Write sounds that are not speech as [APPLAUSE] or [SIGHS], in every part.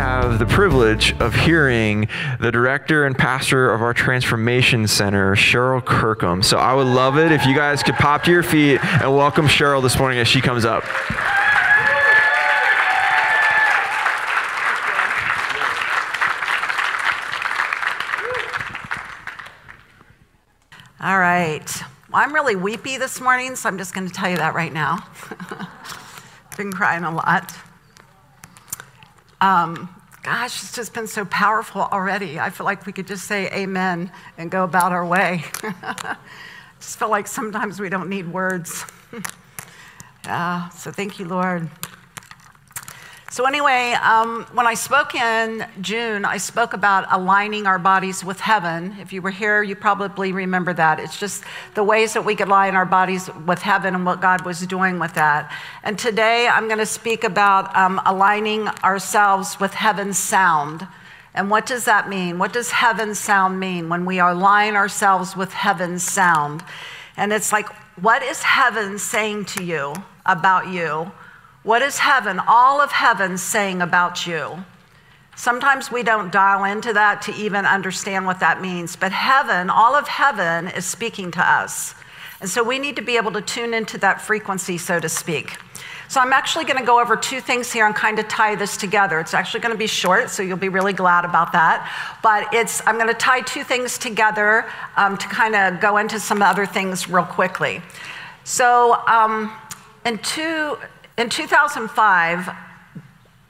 have the privilege of hearing the director and pastor of our Transformation Center, Cheryl Kirkham. So I would love it if you guys could pop to your feet and welcome Cheryl this morning as she comes up. All right. Well, I'm really weepy this morning, so I'm just going to tell you that right now. [LAUGHS] been crying a lot. Um, gosh, it's just been so powerful already. I feel like we could just say amen and go about our way. [LAUGHS] just feel like sometimes we don't need words. [LAUGHS] so thank you, Lord. So, anyway, um, when I spoke in June, I spoke about aligning our bodies with heaven. If you were here, you probably remember that. It's just the ways that we could align our bodies with heaven and what God was doing with that. And today, I'm going to speak about um, aligning ourselves with heaven's sound. And what does that mean? What does heaven's sound mean when we align ourselves with heaven's sound? And it's like, what is heaven saying to you about you? What is heaven, all of heaven, saying about you? Sometimes we don't dial into that to even understand what that means, but heaven, all of heaven, is speaking to us. And so we need to be able to tune into that frequency, so to speak. So I'm actually going to go over two things here and kind of tie this together. It's actually going to be short, so you'll be really glad about that. But it's I'm going to tie two things together um, to kind of go into some other things real quickly. So um, in two in 2005,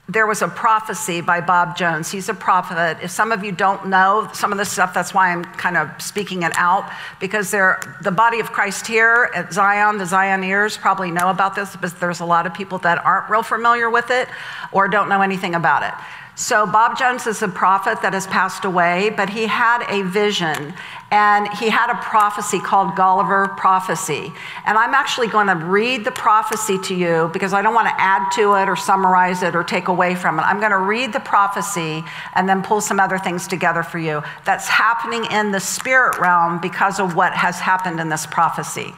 there was a prophecy by Bob Jones. He's a prophet. If some of you don't know some of this stuff, that's why I'm kind of speaking it out, because the body of Christ here at Zion, the Zioneers probably know about this, but there's a lot of people that aren't real familiar with it or don't know anything about it. So, Bob Jones is a prophet that has passed away, but he had a vision and he had a prophecy called Gulliver Prophecy. And I'm actually going to read the prophecy to you because I don't want to add to it or summarize it or take away from it. I'm going to read the prophecy and then pull some other things together for you that's happening in the spirit realm because of what has happened in this prophecy.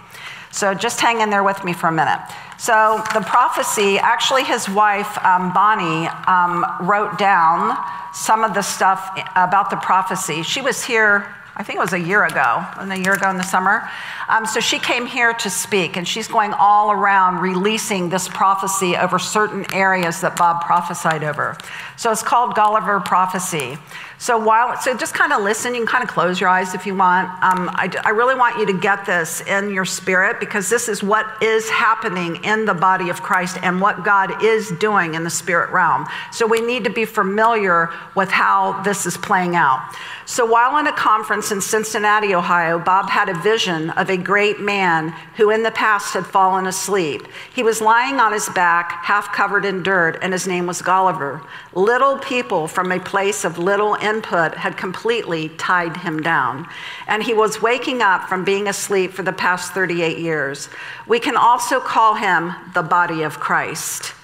So just hang in there with me for a minute. So the prophecy, actually, his wife, um, Bonnie, um, wrote down some of the stuff about the prophecy. She was here I think it was a year ago, a year ago in the summer. Um, so she came here to speak, and she's going all around releasing this prophecy over certain areas that Bob prophesied over. So it's called Gulliver Prophecy. So while, so just kind of listen. You can kind of close your eyes if you want. Um, I, I really want you to get this in your spirit because this is what is happening in the body of Christ and what God is doing in the spirit realm. So we need to be familiar with how this is playing out. So while in a conference in Cincinnati, Ohio, Bob had a vision of a great man who in the past had fallen asleep. He was lying on his back, half covered in dirt, and his name was Gulliver. Little people from a place of little input had completely tied him down. And he was waking up from being asleep for the past 38 years. We can also call him the body of Christ.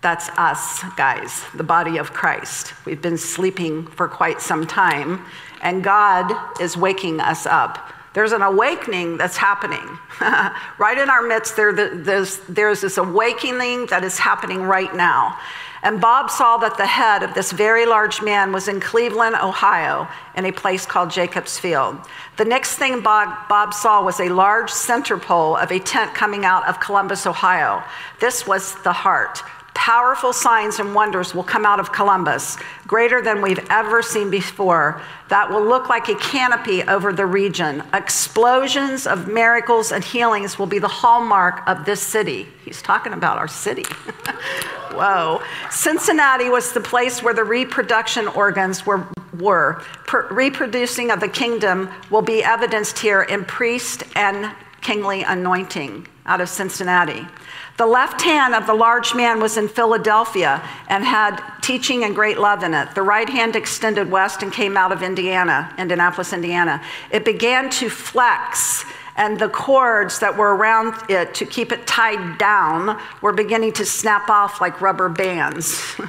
That's us, guys, the body of Christ. We've been sleeping for quite some time, and God is waking us up. There's an awakening that's happening. [LAUGHS] right in our midst, there, there's, there's this awakening that is happening right now. And Bob saw that the head of this very large man was in Cleveland, Ohio, in a place called Jacobs Field. The next thing Bob, Bob, saw was a large center pole of a tent coming out of Columbus, Ohio. This was the heart. Powerful signs and wonders will come out of Columbus, greater than we've ever seen before, that will look like a canopy over the region. Explosions of miracles and healings will be the hallmark of this city. He's talking about our city. [LAUGHS] Whoa. Cincinnati was the place where the reproduction organs were. were. Reproducing of the kingdom will be evidenced here in priest and kingly anointing out of Cincinnati. The left hand of the large man was in Philadelphia and had teaching and great love in it. The right hand extended west and came out of Indiana, Indianapolis, Indiana. It began to flex, and the cords that were around it to keep it tied down were beginning to snap off like rubber bands. [LAUGHS]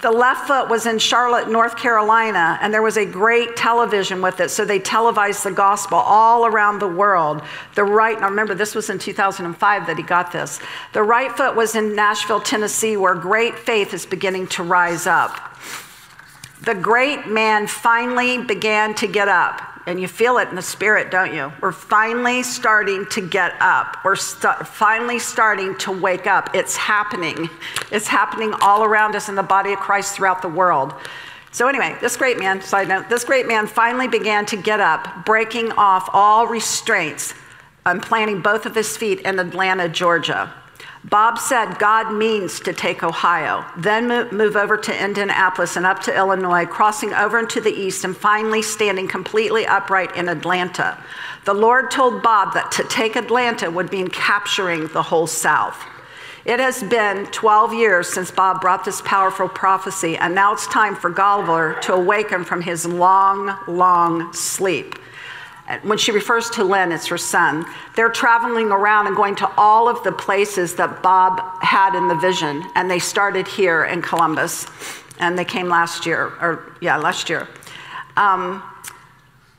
The left foot was in Charlotte, North Carolina, and there was a great television with it. So they televised the gospel all around the world. The right, now remember, this was in 2005 that he got this. The right foot was in Nashville, Tennessee, where great faith is beginning to rise up. The great man finally began to get up. And you feel it in the spirit, don't you? We're finally starting to get up. We're st- finally starting to wake up. It's happening. It's happening all around us in the body of Christ throughout the world. So, anyway, this great man, side note, this great man finally began to get up, breaking off all restraints and planting both of his feet in Atlanta, Georgia. Bob said God means to take Ohio, then move over to Indianapolis and up to Illinois, crossing over into the east, and finally standing completely upright in Atlanta. The Lord told Bob that to take Atlanta would mean capturing the whole South. It has been 12 years since Bob brought this powerful prophecy, and now it's time for Gulliver to awaken from his long, long sleep when she refers to Lynn, it's her son. They're traveling around and going to all of the places that Bob had in the vision. And they started here in Columbus. And they came last year, or yeah, last year. Um,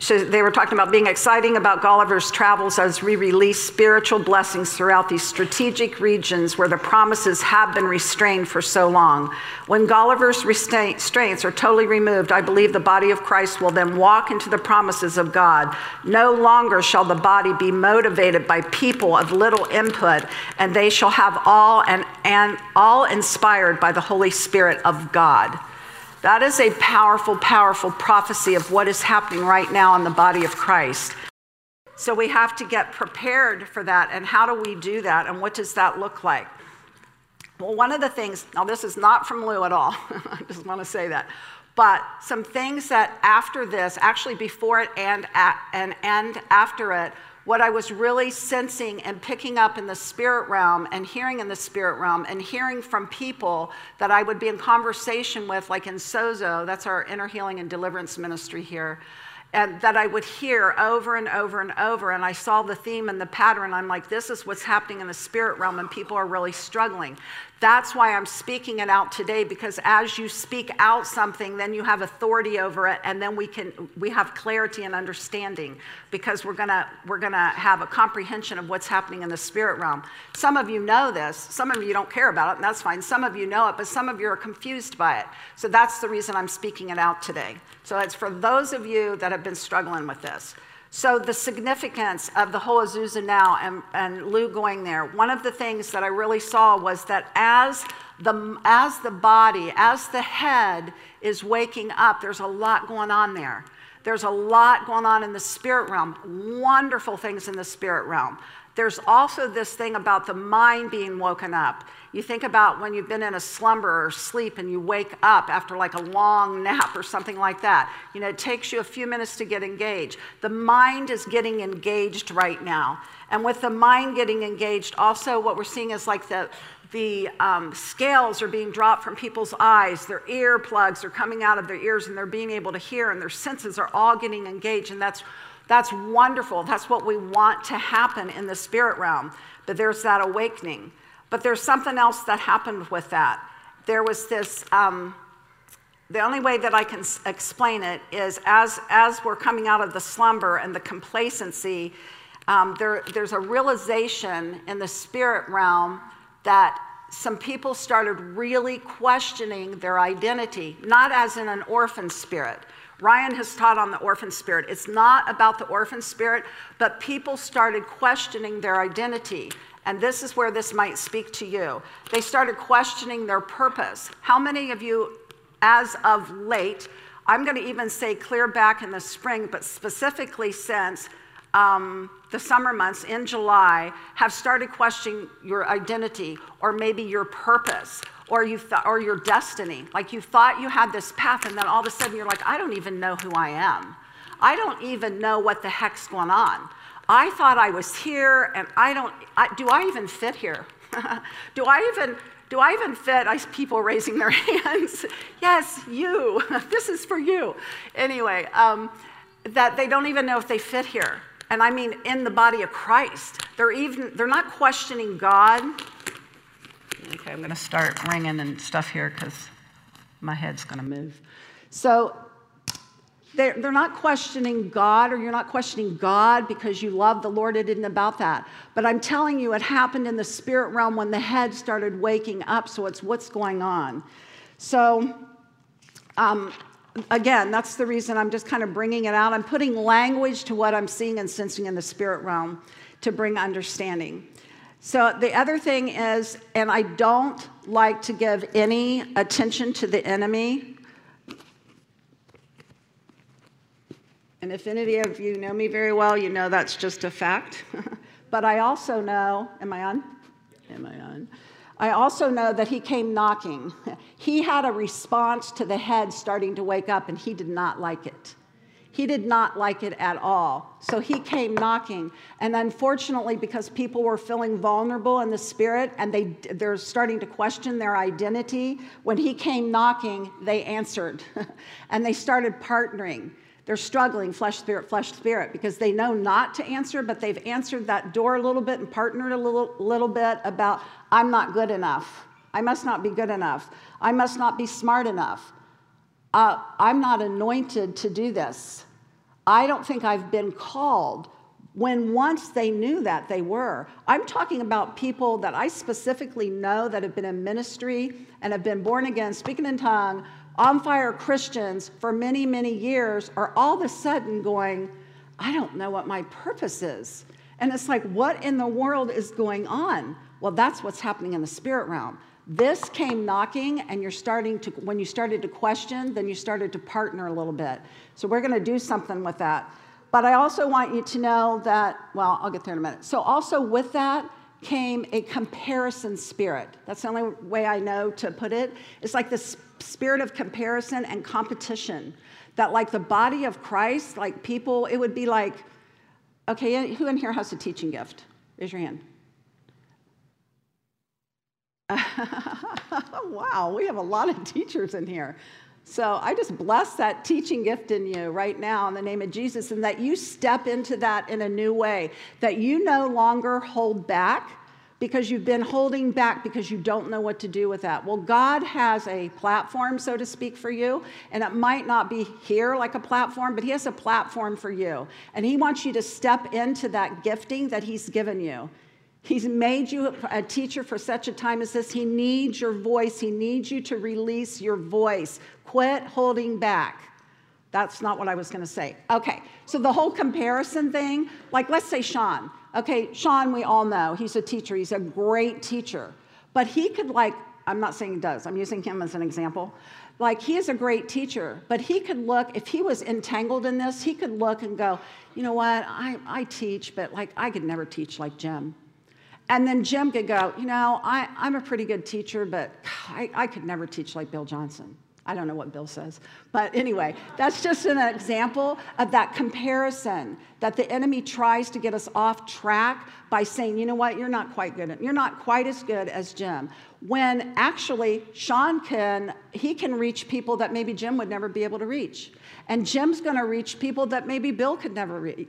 so they were talking about being exciting about Gulliver's travels as we release spiritual blessings throughout these strategic regions where the promises have been restrained for so long. When Gulliver's restraints are totally removed, I believe the body of Christ will then walk into the promises of God. No longer shall the body be motivated by people of little input, and they shall have all and, and all inspired by the Holy Spirit of God. That is a powerful, powerful prophecy of what is happening right now in the body of Christ. So we have to get prepared for that. And how do we do that? And what does that look like? Well, one of the things, now this is not from Lou at all, [LAUGHS] I just want to say that. But some things that after this, actually before it and, and, and after it, what I was really sensing and picking up in the spirit realm and hearing in the spirit realm and hearing from people that I would be in conversation with, like in Sozo, that's our inner healing and deliverance ministry here and that I would hear over and over and over. And I saw the theme and the pattern. I'm like, this is what's happening in the spirit realm, and people are really struggling. That's why I'm speaking it out today because as you speak out something, then you have authority over it, and then we can we have clarity and understanding because we're gonna we're gonna have a comprehension of what's happening in the spirit realm. Some of you know this, some of you don't care about it, and that's fine. Some of you know it, but some of you are confused by it. So that's the reason I'm speaking it out today. So it's for those of you that have been struggling with this. So, the significance of the whole Azusa now and, and Lou going there, one of the things that I really saw was that as the, as the body, as the head is waking up, there's a lot going on there. There's a lot going on in the spirit realm, wonderful things in the spirit realm. There's also this thing about the mind being woken up. You think about when you've been in a slumber or sleep and you wake up after like a long nap or something like that. You know, it takes you a few minutes to get engaged. The mind is getting engaged right now. And with the mind getting engaged, also what we're seeing is like the, the um, scales are being dropped from people's eyes, their earplugs are coming out of their ears, and they're being able to hear, and their senses are all getting engaged. And that's, that's wonderful. That's what we want to happen in the spirit realm. But there's that awakening. But there's something else that happened with that. There was this, um, the only way that I can explain it is as, as we're coming out of the slumber and the complacency, um, there, there's a realization in the spirit realm that some people started really questioning their identity, not as in an orphan spirit. Ryan has taught on the orphan spirit. It's not about the orphan spirit, but people started questioning their identity and this is where this might speak to you. They started questioning their purpose. How many of you, as of late, I'm going to even say clear back in the spring, but specifically since um, the summer months in July, have started questioning your identity or maybe your purpose or, you th- or your destiny? Like you thought you had this path, and then all of a sudden you're like, I don't even know who I am. I don't even know what the heck's going on. I thought I was here, and I don't, I, do I even fit here? [LAUGHS] do I even, do I even fit? I people raising their [LAUGHS] hands. yes, you. [LAUGHS] this is for you. Anyway, um, that they don't even know if they fit here. And I mean, in the body of Christ, they're even they're not questioning God. Okay, I'm going to start ringing and stuff here because my head's going to move. So they're, they're not questioning God, or you're not questioning God because you love the Lord. It isn't about that. But I'm telling you, it happened in the spirit realm when the head started waking up. So it's what's going on. So um, again, that's the reason I'm just kind of bringing it out. I'm putting language to what I'm seeing and sensing in the spirit realm to bring understanding. So the other thing is, and I don't like to give any attention to the enemy. And if any of you know me very well, you know that's just a fact. [LAUGHS] but I also know, am I on? Am I on? I also know that he came knocking. [LAUGHS] He had a response to the head starting to wake up, and he did not like it. He did not like it at all. So he came knocking. And unfortunately, because people were feeling vulnerable in the spirit and they, they're starting to question their identity, when he came knocking, they answered [LAUGHS] and they started partnering. They're struggling, flesh, spirit, flesh, spirit, because they know not to answer, but they've answered that door a little bit and partnered a little, little bit about, I'm not good enough. I must not be good enough. I must not be smart enough. Uh, I'm not anointed to do this. I don't think I've been called when once they knew that they were. I'm talking about people that I specifically know that have been in ministry and have been born again, speaking in tongue, on fire Christians for many, many years are all of a sudden going, I don't know what my purpose is. And it's like, what in the world is going on? Well, that's what's happening in the spirit realm. This came knocking, and you're starting to, when you started to question, then you started to partner a little bit. So we're going to do something with that. But I also want you to know that, well, I'll get there in a minute. So, also with that came a comparison spirit. That's the only way I know to put it. It's like the spirit of comparison and competition. That, like the body of Christ, like people, it would be like, okay, who in here has a teaching gift? Raise your hand. [LAUGHS] wow, we have a lot of teachers in here. So I just bless that teaching gift in you right now in the name of Jesus, and that you step into that in a new way, that you no longer hold back because you've been holding back because you don't know what to do with that. Well, God has a platform, so to speak, for you, and it might not be here like a platform, but He has a platform for you. And He wants you to step into that gifting that He's given you. He's made you a teacher for such a time as this. He needs your voice, He needs you to release your voice. Quit holding back. That's not what I was going to say. Okay, so the whole comparison thing, like let's say Sean. Okay, Sean, we all know he's a teacher, he's a great teacher. But he could, like, I'm not saying he does, I'm using him as an example. Like, he is a great teacher, but he could look, if he was entangled in this, he could look and go, you know what, I, I teach, but like, I could never teach like Jim. And then Jim could go, you know, I, I'm a pretty good teacher, but [SIGHS] I, I could never teach like Bill Johnson. I don't know what Bill says. But anyway, that's just an example of that comparison that the enemy tries to get us off track by saying, you know what, you're not quite good. You're not quite as good as Jim. When actually, Sean can, he can reach people that maybe Jim would never be able to reach. And Jim's to reach people that maybe Bill could never reach,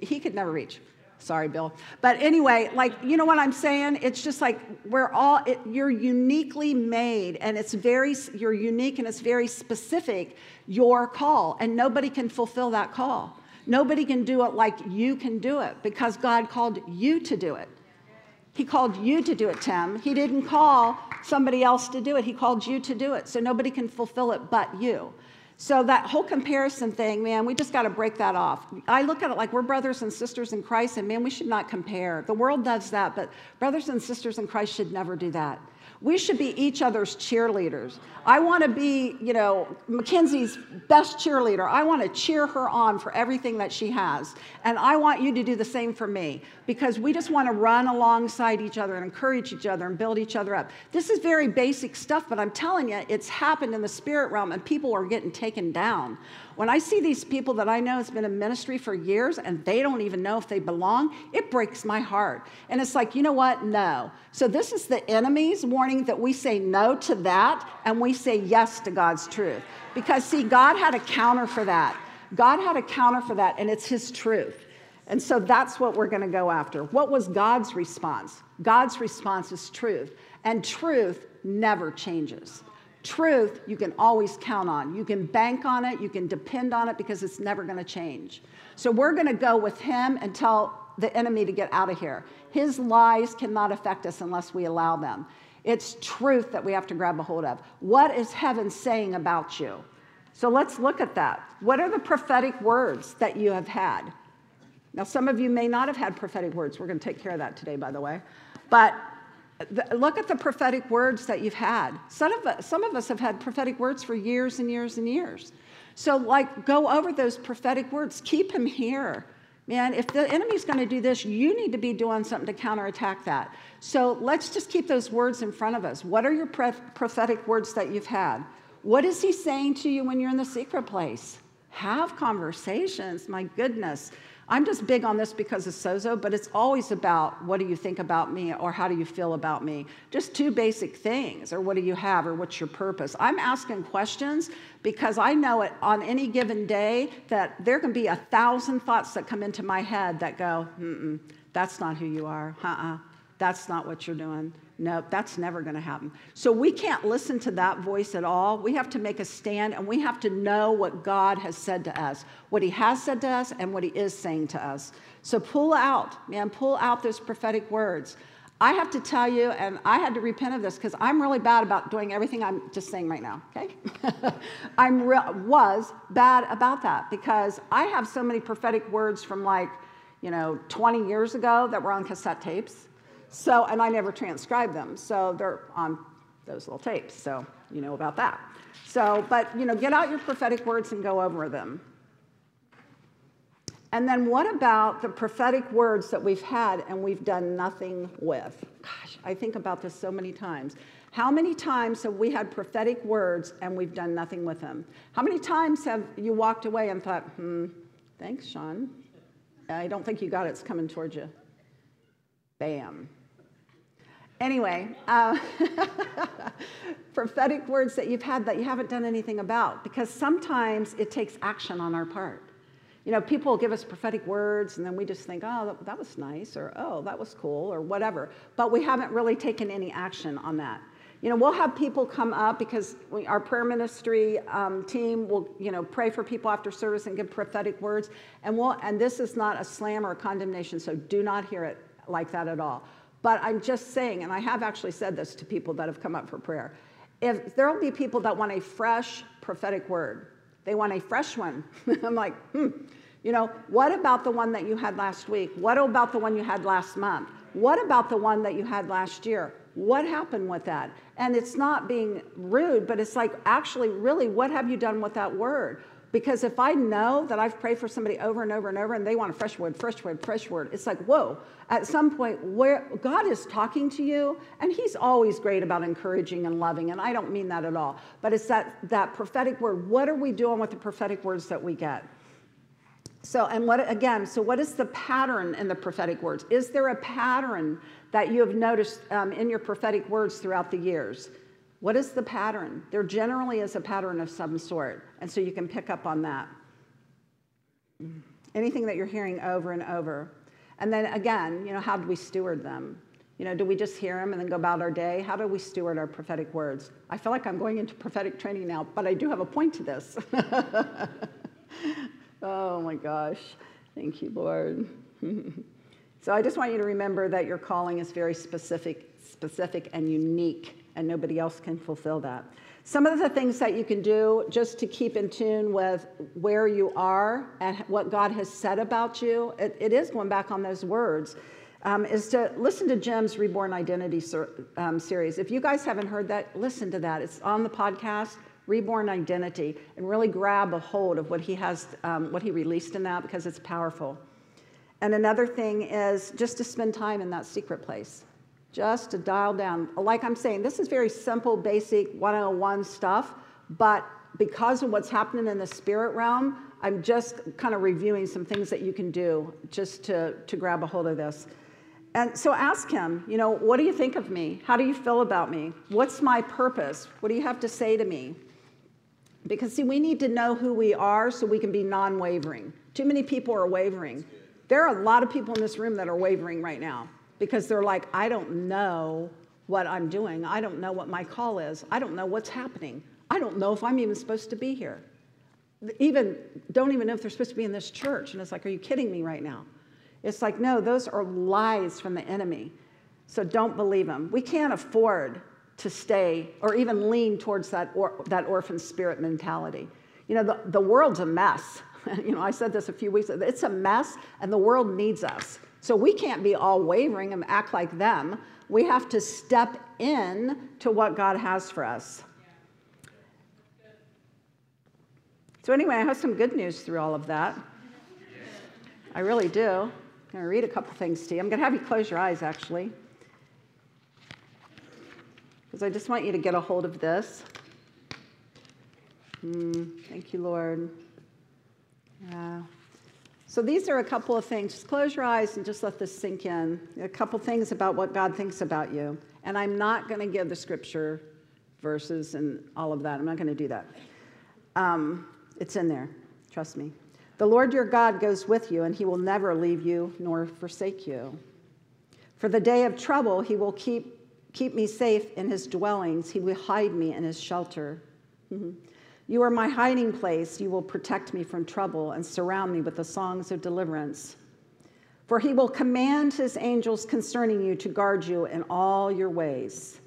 he could never reach. Sorry, Bill. But anyway, like, you know what I'm saying? It's just like we're all, it, you're uniquely made and it's very, you're unique and it's very specific, your call. And nobody can fulfill that call. Nobody can do it like you can do it because God called you to do it. He called you to do it, Tim. He didn't call somebody else to do it. He called you to do it. So nobody can fulfill it but you. So that whole comparison thing, man, we just got to break that off. I look at it like we're brothers and sisters in Christ, and man, we should not compare. The world does that, but brothers and sisters in Christ should never do that. We should be each other's cheerleaders. I want to be, you know, Mackenzie's best cheerleader. I want to cheer her on for everything that she has. And I want you to do the same for me because we just want to run alongside each other and encourage each other and build each other up. This is very basic stuff, but I'm telling you, it's happened in the spirit realm and people are getting taken down. When I see these people that I know has been in ministry for years and they don't even know if they belong, it breaks my heart. And it's like, you know what? No. So this is the enemy's warning that we say no to that and we say yes to God's truth. Because see, God had a counter for that. God had a counter for that, and it's his truth. And so that's what we're going to go after. What was God's response? God's response is truth, and truth never changes. Truth you can always count on. You can bank on it, you can depend on it because it's never going to change. So we're going to go with him and tell the enemy to get out of here. His lies cannot affect us unless we allow them. It's truth that we have to grab a hold of. What is heaven saying about you? So let's look at that. What are the prophetic words that you have had? Now, some of you may not have had prophetic words. We're going to take care of that today, by the way. But look at the prophetic words that you've had. Some of, us, some of us have had prophetic words for years and years and years. So, like, go over those prophetic words. Keep them here. Man, if the enemy's going to do this, you need to be doing something to counterattack that. So let's just keep those words in front of us. What are your prophetic words that you've had? What is he saying to you when you're in the secret place? Have conversations. My goodness. I'm just big on this because of Sozo, but it's always about what do you think about me or how do you feel about me? Just two basic things, or what do you have, or what's your purpose? I'm asking questions because I know it on any given day that there can be a thousand thoughts that come into my head that go, mm that's not who you are. Uh uh-uh. uh that's not what you're doing. No, that's never going to happen. So we can't listen to that voice at all. We have to make a stand and we have to know what God has said to us, what He has said to us, and what He is saying to us. So pull out, man, pull out those prophetic words. I have to tell you, and I had to repent of this because I'm really bad about doing everything I'm just saying right now, okay? [LAUGHS] I re- was bad about that because I have so many prophetic words from like, you know, 20 years ago that were on cassette tapes so, and I never transcribed them, so they're on those little tapes, so you know about that. So, but you know, get out your prophetic words and go over them. And then what about the prophetic words that we've had and we've done nothing with? Gosh, I think about this so many times. How many times have we had prophetic words and we've done nothing with them? How many times have you walked away and thought, hmm, thanks, Sean. I don't think you got it. It's coming towards you. Bam. Anyway, uh, [LAUGHS] prophetic words that you've had that you haven't done anything about, because sometimes it takes action on our part. You know, people give us prophetic words and then we just think, oh, that, was nice, or oh, that was cool, or whatever. But we haven't really taken any action on that. You know, we'll have people come up because we, our prayer ministry um, team will, you know, pray for people after service and give prophetic words. And we'll, and this is not a slam or a condemnation, so do not hear it like that at all. But I'm just saying, and I have actually said this to people that have come up for prayer. If there will be people that want a fresh prophetic word, they want a fresh one. [LAUGHS] I'm like, hmm, you know, what about the one that you had last week? What about the one you had last month? What about the one that you had last year? What happened with that? And it's not being rude, but it's like, actually, really, what have you done with that word? Because if I know that I've prayed for somebody over and over and over and they want a fresh word, fresh word, fresh word, it's like, whoa, at some point where God is talking to you, and He's always great about encouraging and loving, and I don't mean that at all, but it's that, that prophetic word. What are we doing with the prophetic words that we get? So, and what again, so what is the pattern in the prophetic words? Is there a pattern that you have noticed um, in your prophetic words throughout the years? What is the pattern? There generally is a pattern of some sort, and so you can pick up on that. Anything that you're hearing over and over. And then again, you know, how do we steward them? You know, do we just hear them and then go about our day? How do we steward our prophetic words? I feel like I'm going into prophetic training now, but I do have a point to this. [LAUGHS] oh my gosh. Thank you, Lord. [LAUGHS] so I just want you to remember that your calling is very specific, specific and unique and nobody else can fulfill that. Some of the things that you can do just to keep in tune with where you are and what God has said about you, it, it is going back on those words, um, is to listen to Jim's Reborn Identity ser- um, series. If you guys haven't heard that, listen to that. It's on the podcast. Reborn Identity, and really grab a hold of what he has, um, what he released in that because it's powerful. And another thing is just to spend time in that secret place just to dial down. Like I'm saying, this is very simple, basic 101 stuff, but because of what's happening in the spirit realm, I'm just kind of reviewing some things that you can do just to, to grab a hold of this. And so ask him, you know, what do you think of me? How do you feel about me? What's my purpose? What do you have to say to me? Because, see, we need to know who we are so we can be non wavering. Too many people are wavering. There are a lot of people in this room that are wavering right now because they're like, I don't know what I'm doing. I don't know what my call is. I don't know what's happening. I don't know if I'm even supposed to be here. Even don't even know if they're supposed to be in this church. And it's like, are you kidding me right now? It's like, no, those are lies from the enemy. So don't believe them. We can't afford to stay or even lean towards that, or, that orphan spirit mentality. You know, the, the world's a mess. [LAUGHS] you know, I said this a few weeks ago. It's a mess, and the world needs us. So we can't be all wavering and act like them. We have to step in to what God has for us. So, anyway, I have some good news through all of that. I really do. I'm going to read a couple things to you. I'm going to have you close your eyes, actually, because I just want you to get a hold of this. Mm, thank you, Lord. Yeah. So these are a couple of things. Just close your eyes and just let this sink in. A couple things about what God thinks about you. And I'm not going to give the scripture verses and all of that. I'm not going to do that. Um, it's in there. Trust me. The Lord your God goes with you, and he will never leave you nor forsake you. For the day of trouble, he will keep, keep me safe in his dwellings. He will hide me in his shelter. Mm-hmm. You are my hiding place. You will protect me from trouble and surround me with the songs of deliverance. For he will command his angels concerning you to guard you in all your ways.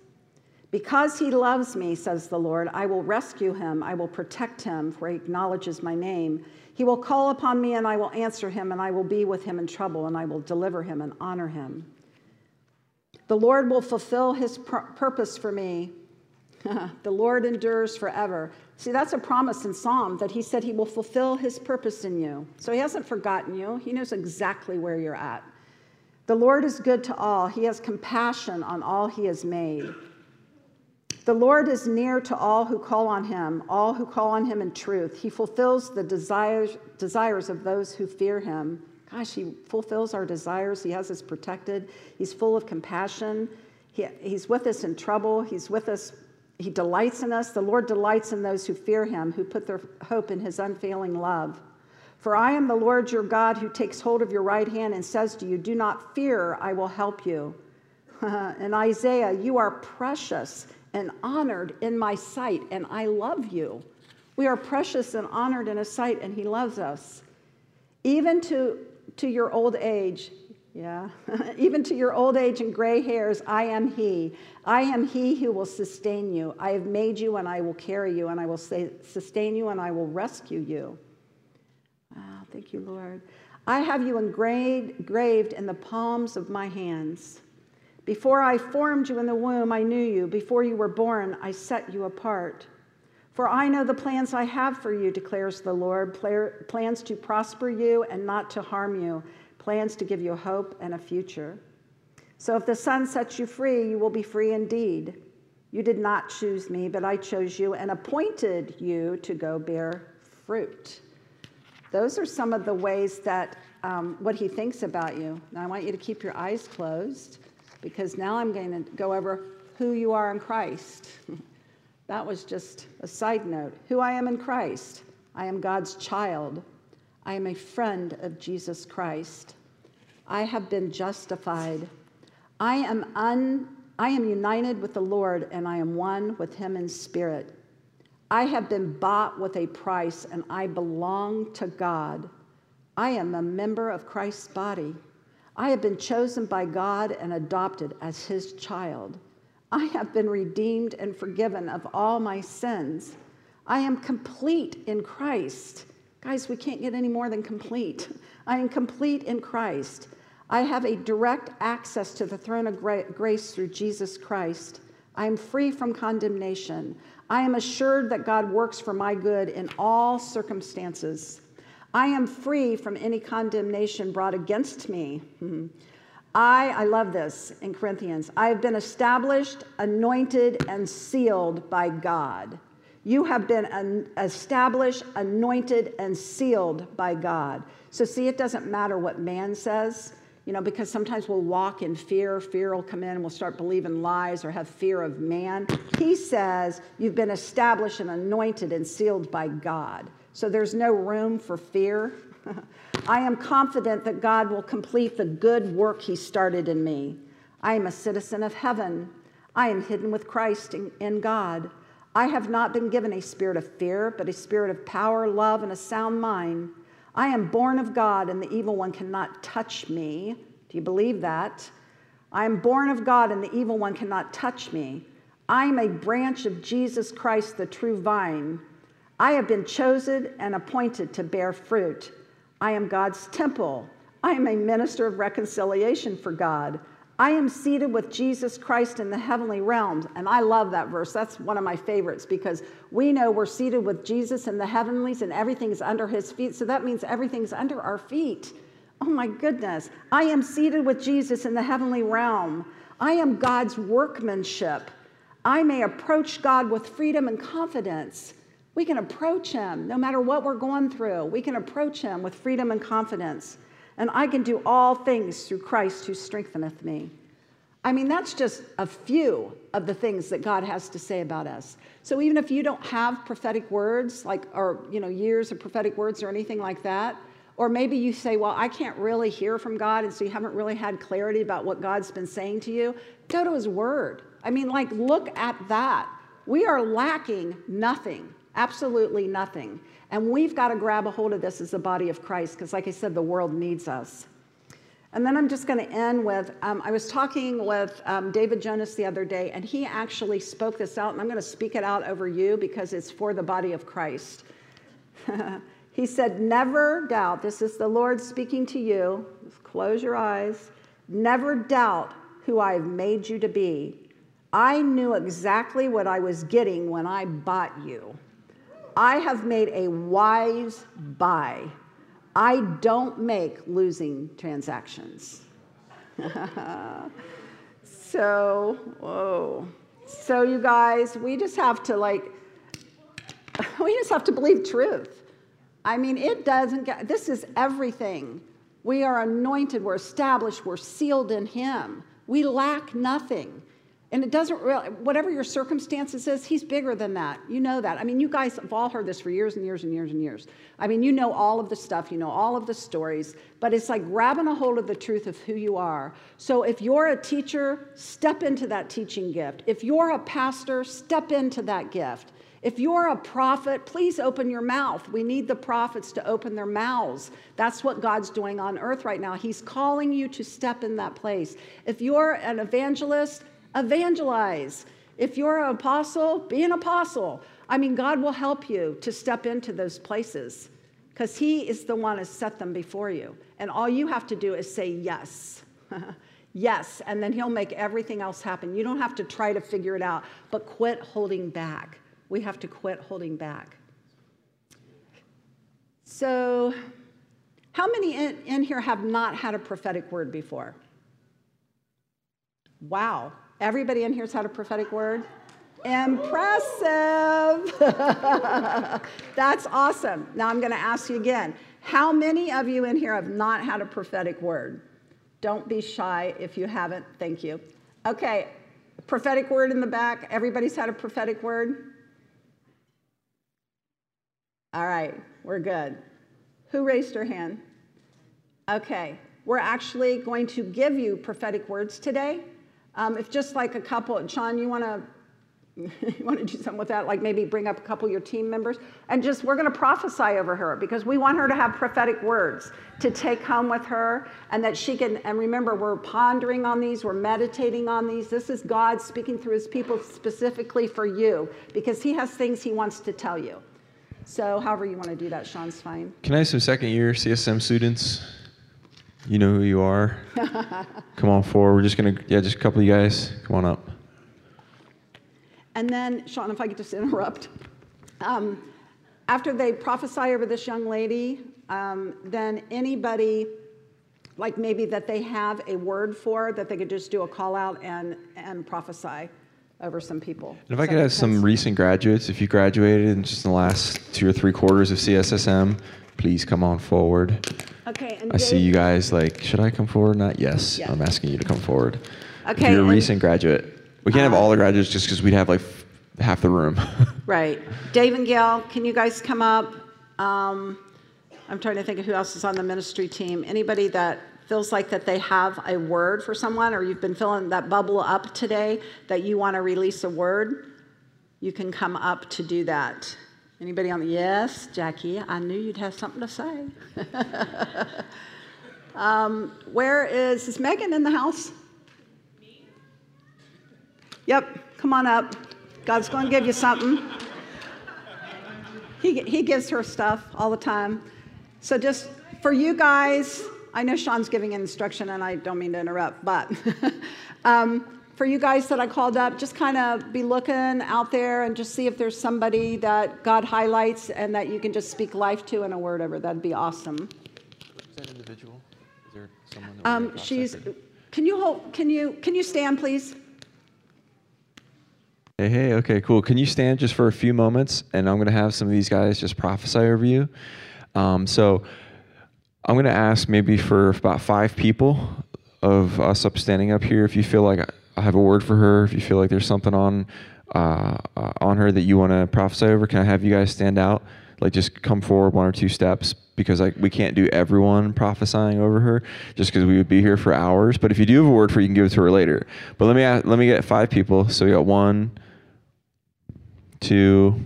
Because he loves me, says the Lord, I will rescue him. I will protect him, for he acknowledges my name. He will call upon me, and I will answer him, and I will be with him in trouble, and I will deliver him and honor him. The Lord will fulfill his purpose for me. [LAUGHS] the Lord endures forever. See, that's a promise in Psalm that he said he will fulfill his purpose in you. So he hasn't forgotten you, he knows exactly where you're at. The Lord is good to all, he has compassion on all he has made. The Lord is near to all who call on him, all who call on him in truth. He fulfills the desires, desires of those who fear him. Gosh, he fulfills our desires. He has us protected. He's full of compassion. He, he's with us in trouble. He's with us he delights in us. The Lord delights in those who fear him, who put their hope in his unfailing love. For I am the Lord your God who takes hold of your right hand and says to you, Do not fear, I will help you. [LAUGHS] and Isaiah, you are precious and honored in my sight, and I love you. We are precious and honored in his sight, and he loves us. Even to, to your old age, yeah. [LAUGHS] Even to your old age and gray hairs, I am He. I am He who will sustain you. I have made you and I will carry you, and I will say, sustain you and I will rescue you. Wow, thank you, Lord. I have you engraved in the palms of my hands. Before I formed you in the womb, I knew you. Before you were born, I set you apart. For I know the plans I have for you, declares the Lord plans to prosper you and not to harm you plans to give you hope and a future. So if the Son sets you free, you will be free indeed. You did not choose me, but I chose you and appointed you to go bear fruit. Those are some of the ways that um, what he thinks about you. Now, I want you to keep your eyes closed because now I'm going to go over who you are in Christ. [LAUGHS] that was just a side note. Who I am in Christ. I am God's child. I am a friend of Jesus Christ. I have been justified. I am, un, I am united with the Lord, and I am one with him in spirit. I have been bought with a price, and I belong to God. I am a member of Christ's body. I have been chosen by God and adopted as his child. I have been redeemed and forgiven of all my sins. I am complete in Christ. Guys, we can't get any more than complete. I am complete in Christ. I have a direct access to the throne of grace through Jesus Christ. I am free from condemnation. I am assured that God works for my good in all circumstances. I am free from any condemnation brought against me. Hmm. I, I love this in Corinthians. I have been established, anointed, and sealed by God. You have been established, anointed, and sealed by God. So, see, it doesn't matter what man says, you know, because sometimes we'll walk in fear. Fear will come in and we'll start believing lies or have fear of man. He says, You've been established and anointed and sealed by God. So, there's no room for fear. [LAUGHS] I am confident that God will complete the good work He started in me. I am a citizen of heaven. I am hidden with Christ in, in God. I have not been given a spirit of fear, but a spirit of power, love, and a sound mind. I am born of God, and the evil one cannot touch me. Do you believe that? I am born of God, and the evil one cannot touch me. I am a branch of Jesus Christ, the true vine. I have been chosen and appointed to bear fruit. I am God's temple. I am a minister of reconciliation for God. I am seated with Jesus Christ in the heavenly realms. And I love that verse. That's one of my favorites because we know we're seated with Jesus in the heavenlies and everything's under his feet. So that means everything's under our feet. Oh my goodness. I am seated with Jesus in the heavenly realm. I am God's workmanship. I may approach God with freedom and confidence. We can approach him no matter what we're going through. We can approach him with freedom and confidence and I can do all things through Christ who strengtheneth me. I mean, that's just a few of the things that God has to say about us. So even if you don't have prophetic words, like, or, you know, years of prophetic words or anything like that, or maybe you say, well, I can't really hear from God, and so you haven't really had clarity about what God's been saying to you, go to His Word. I mean, like, look at that. We are lacking nothing, absolutely nothing. And we've got to grab a hold of this as the body of Christ because, like I said, the world needs us. And then I'm just going to end with um, I was talking with um, David Jonas the other day, and he actually spoke this out, and I'm going to speak it out over you because it's for the body of Christ. [LAUGHS] he said, Never doubt, this is the Lord speaking to you. Just close your eyes. Never doubt who I've made you to be. I knew exactly what I was getting when I bought you. I have made a wise buy. I don't make losing transactions. [LAUGHS] so, whoa. So, you guys, we just have to like, [LAUGHS] we just have to believe truth. I mean, it doesn't get, this is everything. We are anointed, we're established, we're sealed in Him. We lack nothing. And it doesn't really, whatever your circumstances is, he's bigger than that. You know that. I mean, you guys have all heard this for years and years and years and years. I mean, you know all of the stuff, you know all of the stories, but it's like grabbing a hold of the truth of who you are. So if you're a teacher, step into that teaching gift. If you're a pastor, step into that gift. If you're a prophet, please open your mouth. We need the prophets to open their mouths. That's what God's doing on earth right now. He's calling you to step in that place. If you're an evangelist, evangelize. If you're an apostle, be an apostle. I mean, God will help you to step into those places because He is the one who set them before you. And all you have to do is say yes. [LAUGHS] yes. And then He'll make everything else happen. You don't have to try to figure it out, but quit holding back. We have to quit holding back. So, how many in, in here have not had a prophetic word before? Wow, Everybody in here's had a prophetic word? Impressive. [LAUGHS] That's awesome. Now I'm going to ask you again. How many of you in here have not had a prophetic word? Don't be shy if you haven't. Thank you. Okay, prophetic word in the back. Everybody's had a prophetic word? All right, we're good. Who raised their hand? Okay, we're actually going to give you prophetic words today. Um, if just like a couple, Sean, you want to [LAUGHS] you want to do something with that, like maybe bring up a couple of your team members, and just we're going to prophesy over her because we want her to have prophetic words to take home with her, and that she can. And remember, we're pondering on these, we're meditating on these. This is God speaking through His people specifically for you because He has things He wants to tell you. So, however you want to do that, Sean's fine. Can I have some second year CSM students? You know who you are. [LAUGHS] Come on forward. We're just gonna, yeah, just a couple of you guys. Come on up. And then, Sean, if I could just interrupt. Um, after they prophesy over this young lady, um, then anybody, like maybe that they have a word for, that they could just do a call out and, and prophesy over some people. And if I could have some recent graduates, if you graduated in just in the last two or three quarters of CSSM, please come on forward. Okay. I see you guys like, should I come forward? Not yes. I'm asking you to come forward. Okay. If you're a recent graduate. We can't have uh, all the graduates just because we'd have like half the room. [LAUGHS] right. Dave and Gail, can you guys come up? Um, I'm trying to think of who else is on the ministry team. Anybody that feels like that they have a word for someone or you've been filling that bubble up today that you want to release a word, you can come up to do that. Anybody on the yes, Jackie? I knew you'd have something to say. [LAUGHS] um, where is is Megan in the house? Me. Yep, come on up. God's going to give you something. he, he gives her stuff all the time. So just for you guys, I know Sean's giving instruction and I don't mean to interrupt, but [LAUGHS] um, for you guys that I called up, just kind of be looking out there and just see if there's somebody that God highlights and that you can just speak life to in a word over. That'd be awesome. Is that individual? Is there someone that Um, she's. Can you hold? Can you can you stand, please? Hey, hey, okay, cool. Can you stand just for a few moments? And I'm going to have some of these guys just prophesy over you. Um, so I'm going to ask maybe for about five people of us up standing up here. If you feel like I have a word for her, if you feel like there's something on uh, uh, on her that you want to prophesy over, can I have you guys stand out? Like just come forward one or two steps because like we can't do everyone prophesying over her just because we would be here for hours. But if you do have a word for her, you can give it to her later. But let me ask, let me get five people. So we got one, two,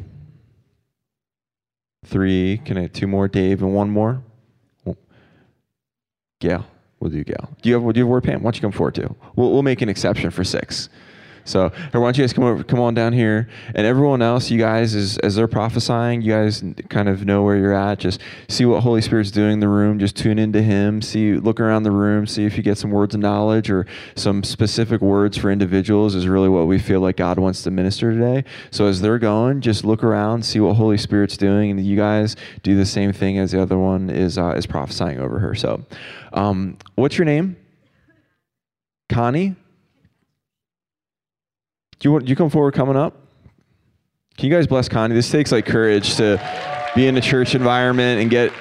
three. Can I two more, Dave, and one more? Gail. We'll do Gail. Do you have, do you have a word, Pam? Why don't you come forward too? We'll, we'll make an exception for six. So, why don't you guys come over, come on down here, and everyone else, you guys, as, as they're prophesying, you guys kind of know where you're at. Just see what Holy Spirit's doing in the room. Just tune into Him. See, look around the room. See if you get some words of knowledge or some specific words for individuals. Is really what we feel like God wants to minister today. So as they're going, just look around, see what Holy Spirit's doing, and you guys do the same thing as the other one is uh, is prophesying over her. So, um, what's your name? Connie. Do you want you come forward coming up? Can you guys bless Connie? This takes like courage to be in a church environment and get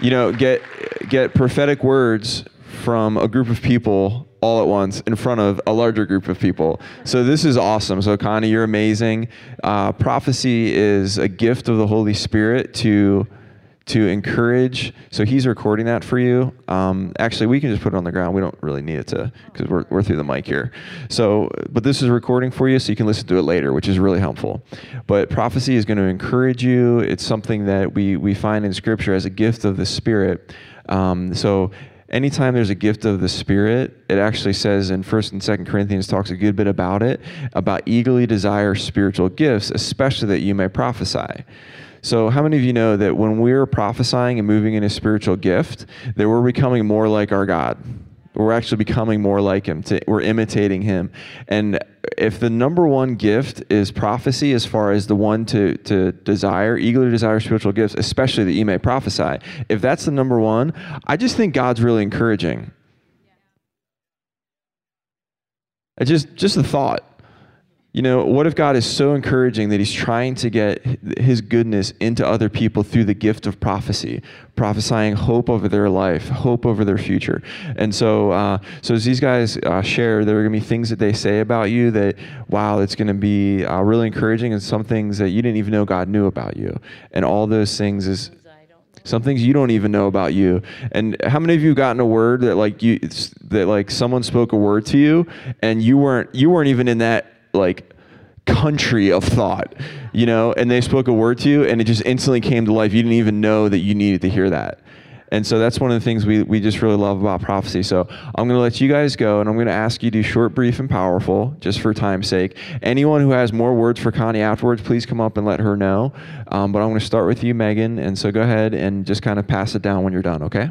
you know, get get prophetic words from a group of people all at once in front of a larger group of people. So this is awesome. So Connie, you're amazing. Uh, prophecy is a gift of the Holy Spirit to to encourage. So he's recording that for you. Um, actually, we can just put it on the ground. We don't really need it to because we're, we're through the mic here. So, but this is recording for you so you can listen to it later, which is really helpful. But prophecy is going to encourage you. It's something that we, we find in Scripture as a gift of the Spirit. Um, so, anytime there's a gift of the spirit it actually says in first and second corinthians talks a good bit about it about eagerly desire spiritual gifts especially that you may prophesy so, how many of you know that when we're prophesying and moving in a spiritual gift, that we're becoming more like our God? We're actually becoming more like Him. To, we're imitating Him. And if the number one gift is prophecy, as far as the one to, to desire, eagerly desire spiritual gifts, especially that you may prophesy, if that's the number one, I just think God's really encouraging. It's just, just a thought. You know, what if God is so encouraging that He's trying to get His goodness into other people through the gift of prophecy, prophesying hope over their life, hope over their future? And so, uh, so as these guys uh, share, there are going to be things that they say about you that, wow, it's going to be uh, really encouraging, and some things that you didn't even know God knew about you, and all those things is some things you don't even know about you and how many of you gotten a word that like you that like someone spoke a word to you and you weren't you weren't even in that like country of thought, you know, and they spoke a word to you and it just instantly came to life. You didn't even know that you needed to hear that. And so that's one of the things we, we just really love about prophecy. So I'm going to let you guys go and I'm going to ask you to do short, brief, and powerful just for time's sake. Anyone who has more words for Connie afterwards, please come up and let her know. Um, but I'm going to start with you, Megan. And so go ahead and just kind of pass it down when you're done, okay?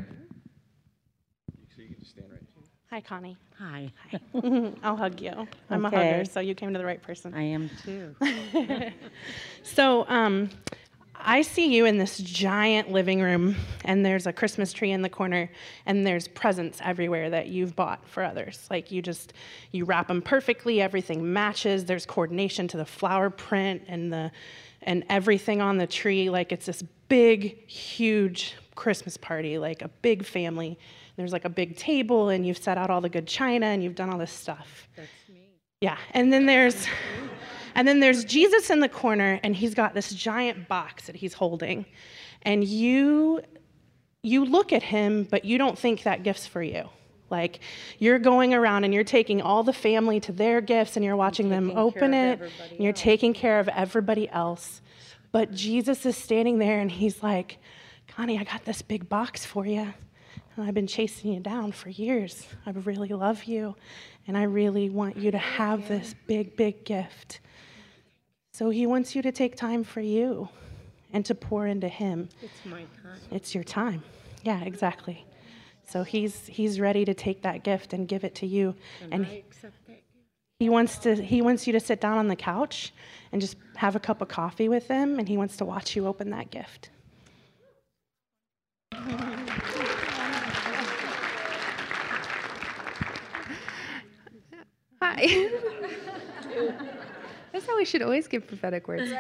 Hi, Connie. Hi. [LAUGHS] I'll hug you. I'm a hugger, so you came to the right person. I am too. [LAUGHS] So, um, I see you in this giant living room, and there's a Christmas tree in the corner, and there's presents everywhere that you've bought for others. Like you just you wrap them perfectly, everything matches. There's coordination to the flower print and the and everything on the tree. Like it's this big, huge Christmas party, like a big family. There's like a big table, and you've set out all the good china, and you've done all this stuff. That's me. Yeah, and then there's. [LAUGHS] And then there's Jesus in the corner, and he's got this giant box that he's holding. And you you look at him, but you don't think that gift's for you. Like you're going around and you're taking all the family to their gifts and you're watching them open it. And you're taking care of everybody else. But Jesus is standing there and he's like, Connie, I got this big box for you. And I've been chasing you down for years. I really love you. And I really want you to have this big, big gift. So he wants you to take time for you. and to pour into him. It's my time. It's your time. Yeah, exactly. So he's he's ready to take that gift and give it to you. And, and I accept that. he wants to he wants you to sit down on the couch and just have a cup of coffee with him and he wants to watch you open that gift. [LAUGHS] Hi. [LAUGHS] That's how we should always give prophetic words.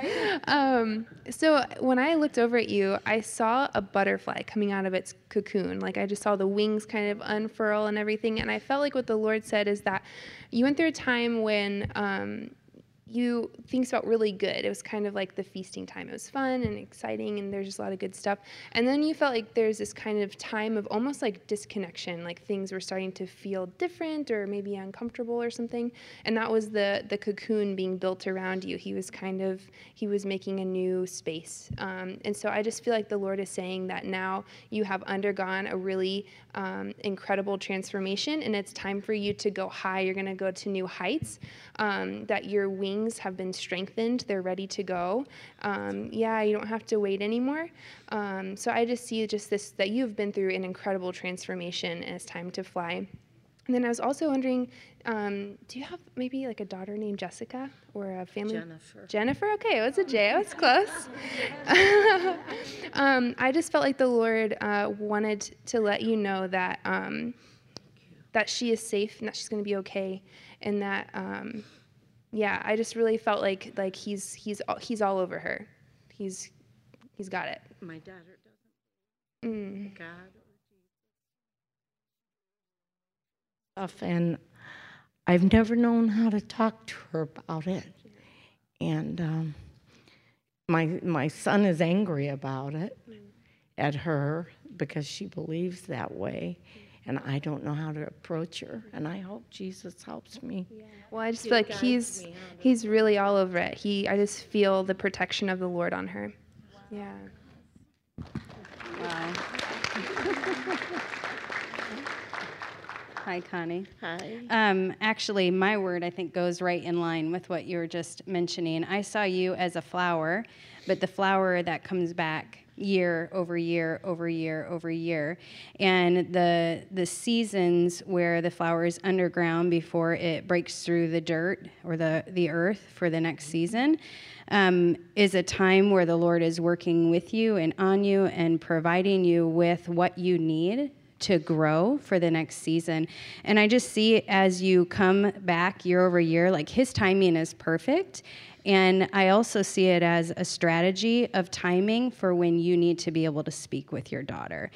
Um, so when I looked over at you, I saw a butterfly coming out of its cocoon. Like I just saw the wings kind of unfurl and everything. And I felt like what the Lord said is that you went through a time when um, you things felt really good. It was kind of like the feasting time. It was fun and exciting, and there's just a lot of good stuff. And then you felt like there's this kind of time of almost like disconnection, like things were starting to feel different or maybe uncomfortable or something. And that was the the cocoon being built around you. He was kind of he was making a new space. Um, and so I just feel like the Lord is saying that now you have undergone a really um, incredible transformation, and it's time for you to go high. You're going to go to new heights. Um, that your wings have been strengthened. They're ready to go. Um, yeah, you don't have to wait anymore. Um, so I just see just this that you've been through an incredible transformation, and it's time to fly. And then I was also wondering, um, do you have maybe like a daughter named Jessica or a family? Jennifer. Jennifer. Okay, it was a J, it was close. [LAUGHS] um, I just felt like the Lord uh, wanted to let you know that um, that she is safe and that she's going to be okay, and that um, yeah, I just really felt like like he's he's all- he's all over her. He's he's got it. My daughter Mm. doesn't. Mm. God. Stuff, and I've never known how to talk to her about it. And um, my my son is angry about it at her because she believes that way, and I don't know how to approach her. And I hope Jesus helps me. Well, I just feel like he's he's really all over it. He I just feel the protection of the Lord on her. Yeah. Wow. [LAUGHS] Hi, Connie. Hi. Um, actually, my word I think goes right in line with what you were just mentioning. I saw you as a flower, but the flower that comes back year over year over year over year and the the seasons where the flower is underground before it breaks through the dirt or the the earth for the next season um, is a time where the lord is working with you and on you and providing you with what you need to grow for the next season. And I just see as you come back year over year, like his timing is perfect. And I also see it as a strategy of timing for when you need to be able to speak with your daughter.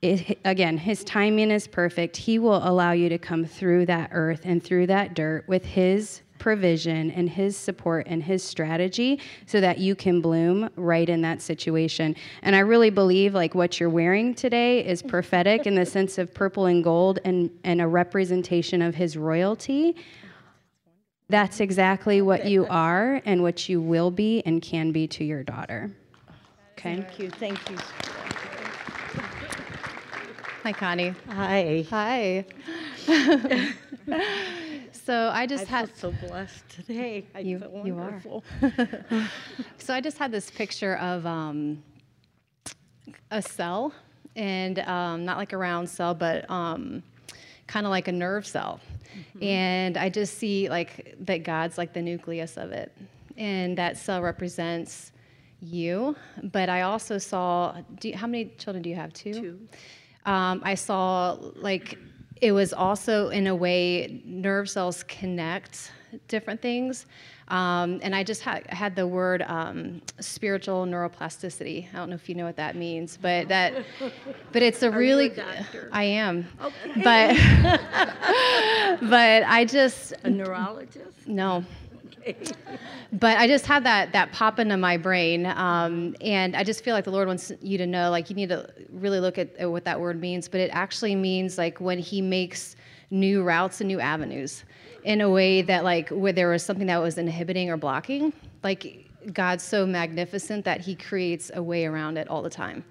It, again, his timing is perfect. He will allow you to come through that earth and through that dirt with his provision and his support and his strategy so that you can bloom right in that situation. And I really believe like what you're wearing today is [LAUGHS] prophetic in the sense of purple and gold and, and a representation of his royalty. That's exactly what you are and what you will be and can be to your daughter. Okay? Thank you. Thank you. Hi, Connie. Hi. Hi. [LAUGHS] so I just I had so blessed today. I You- feel you are. [LAUGHS] [LAUGHS] so I just had this picture of um, a cell, and um, not like a round cell, but um, kind of like a nerve cell. And I just see like that God's like the nucleus of it, and that cell represents you. But I also saw. Do you, how many children do you have? Two. Two. Um, I saw like it was also in a way nerve cells connect different things. Um, and I just had, had the word um, spiritual neuroplasticity. I don't know if you know what that means, but that, but it's a really, doctor? I am, but, [LAUGHS] but I just A neurologist? no. But I just had that that pop into my brain, um, and I just feel like the Lord wants you to know, like you need to really look at, at what that word means. But it actually means like when He makes new routes and new avenues, in a way that like where there was something that was inhibiting or blocking, like God's so magnificent that He creates a way around it all the time.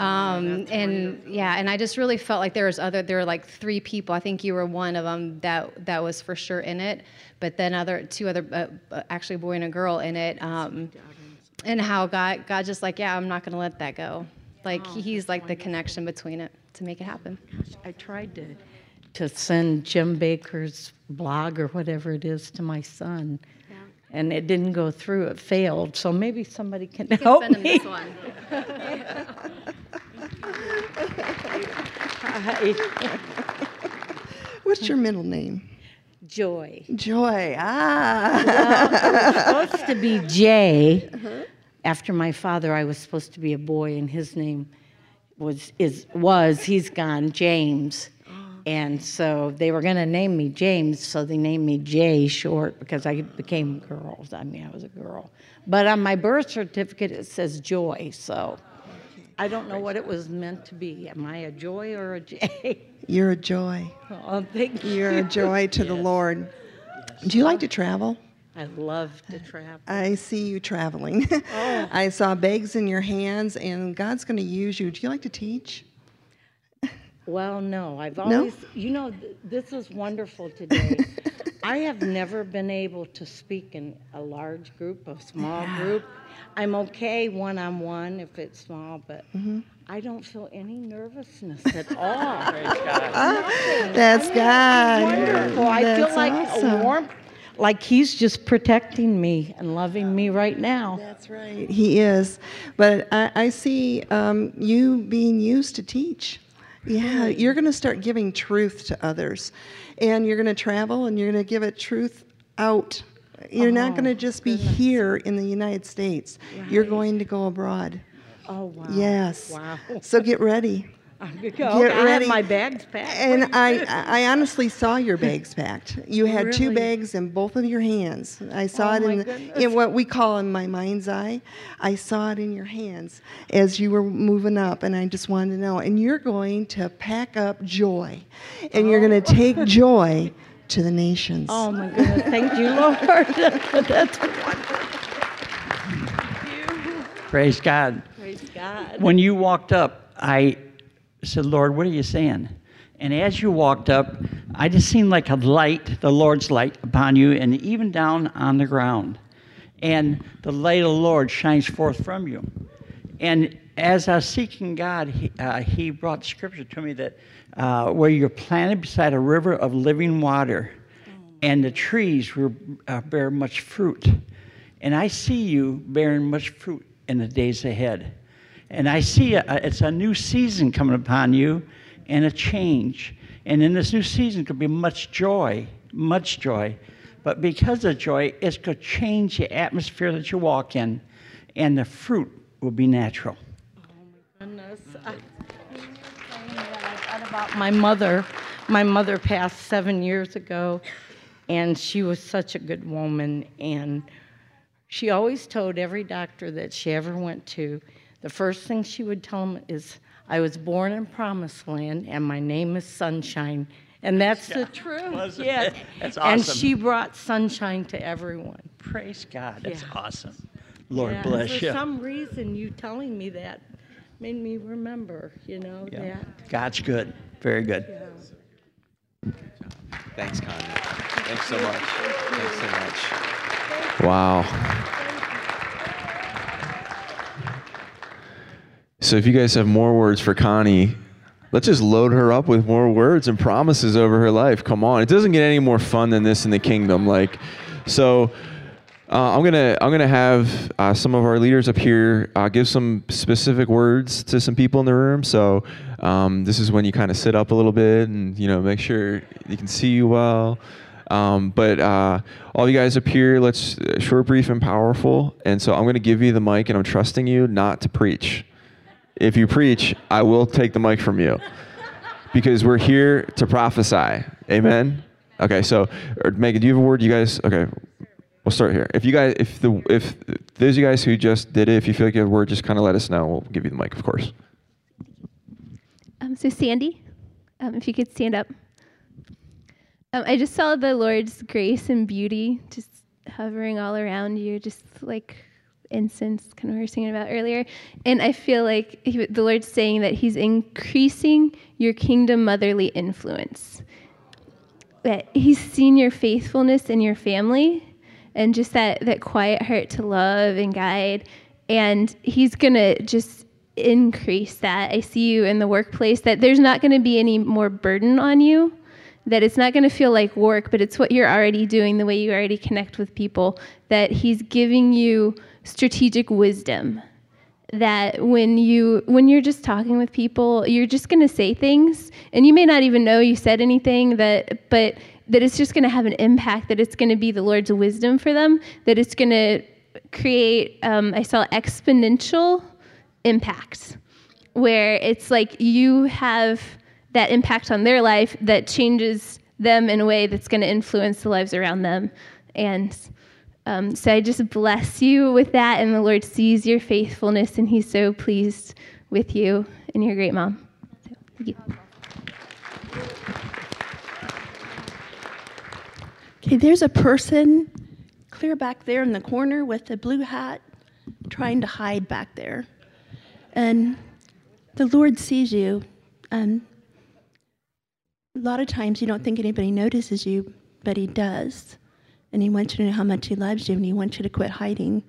Um, and yeah, and I just really felt like there was other, there were like three people. I think you were one of them that that was for sure in it. But then other two other, uh, uh, actually a boy and a girl in it. Um, and how God, God just like, yeah, I'm not going to let that go. Like He's like the connection between it to make it happen. I tried to to send Jim Baker's blog or whatever it is to my son, and it didn't go through. It failed. So maybe somebody can can help send him me. this one. [LAUGHS] What's your middle name? Joy. Joy. Ah. supposed to be Jay. After my father, I was supposed to be a boy, and his name was is was he's gone James, and so they were going to name me James, so they named me Jay short because I became girls. I mean, I was a girl, but on my birth certificate it says Joy, so I don't know what it was meant to be. Am I a Joy or a Jay? [LAUGHS] You're a joy. Oh, thank you. You're a joy to the Lord. Do you like to travel? I love to travel. I see you traveling. Oh. [LAUGHS] I saw bags in your hands, and God's going to use you. Do you like to teach? Well, no, I've No? always, you know, th- this is wonderful today. [LAUGHS] I have never been able to speak in a large group, a small group. I'm okay one on one if it's small, but Mm-hmm. I don't feel any nervousness at all. [LAUGHS] That's God. Wonderful. I feel like awesome. a warmth, like He's just protecting me and loving me right now. That's right. He is. But I, I see um, you being used to teach. Yeah, you're going to start giving truth to others. And you're going to travel and you're going to give it truth out. You're not going to oh, just be here in the United States. You're going to go abroad. Oh, wow. Yes. Wow. So get ready. Get Get I ready. have my bags packed. And I, I honestly saw your bags packed. You had two bags in both of your hands. I saw Oh, it in, the, in what we call in my mind's eye. I saw it in your hands as you were moving up, and I just wanted to know. And you're going to pack up joy, and you're going to oh. take joy to the nations. Oh my goodness, thank you, Lord. [LAUGHS] That's wonderful. Praise God. praise God. When you walked up, I said, Lord, what are you saying? And as you walked up, I just seen like a light, the Lord's light upon you, and even down on the ground. And the light of the Lord shines forth from you. And as I was seeking God, He, uh, he brought scripture to me that uh, where you're planted beside a river of living water, and the trees will uh, bear much fruit. And I see you bearing much fruit in the days ahead. And I see a, it's a new season coming upon you and a change. And in this new season could be much joy, much joy. But because of joy, it's going to change the atmosphere that you walk in, and the fruit will be natural. Oh, my goodness. I, I about my mother. My mother passed seven years ago, and she was such a good woman. And she always told every doctor that she ever went to, the first thing she would tell them is, I was born in Promised Land, and my name is Sunshine. And that's the truth. [LAUGHS] Was it? Yes. That's And she brought sunshine to everyone. Praise God. That's Yeah. awesome. Lord Yeah, bless for you. For some reason, you telling me that made me remember, you know, Yeah. that. God's good. Very good. Yeah. Thanks, Connie. Thanks so much. Thanks so much. Wow. So if you guys have more words for Connie, let's just load her up with more words and promises over her life. Come on. It doesn't get any more fun than this in the kingdom. Like, so uh, I'm gonna I'm gonna have uh, some of our leaders up here uh, give some specific words to some people in the room. So um, this is when you kind of sit up a little bit and you know make sure you can see you well. Um, but uh, all you guys up here, let's uh, short, brief, and powerful. And so I'm gonna give you the mic, and I'm trusting you not to preach. If you preach, I will take the mic from you because we're here to prophesy. Amen. Okay, so Megan, do you have a word? You guys, okay. We'll start here. If you guys, if the if those of you guys who just did it, if you feel like you have a word, just kind of let us know. We'll give you the mic, of course. Um, so, Sandy, um, if you could stand up. Um, I just saw the Lord's grace and beauty just hovering all around you, just like incense, kind of we were singing about earlier. And I feel like he, the Lord's saying that He's increasing your kingdom motherly influence. That He's seen your faithfulness in your family and just that, that quiet heart to love and guide. And He's going to just increase that. I see you in the workplace that there's not going to be any more burden on you, that it's not going to feel like work, but it's what you're already doing, the way you already connect with people, that He's giving you strategic wisdom that when you when you're just talking with people you're just going to say things and you may not even know you said anything that but that it's just going to have an impact that it's going to be the lord's wisdom for them that it's going to create um, i saw exponential impact where it's like you have that impact on their life that changes them in a way that's going to influence the lives around them and um, so I just bless you with that, and the Lord sees your faithfulness, and He's so pleased with you and your great mom. So, thank you. Okay, there's a person clear back there in the corner with a blue hat trying to hide back there. And the Lord sees you. And a lot of times you don't think anybody notices you, but He does. And He wants you to know how much He loves you, and He wants you to quit hiding.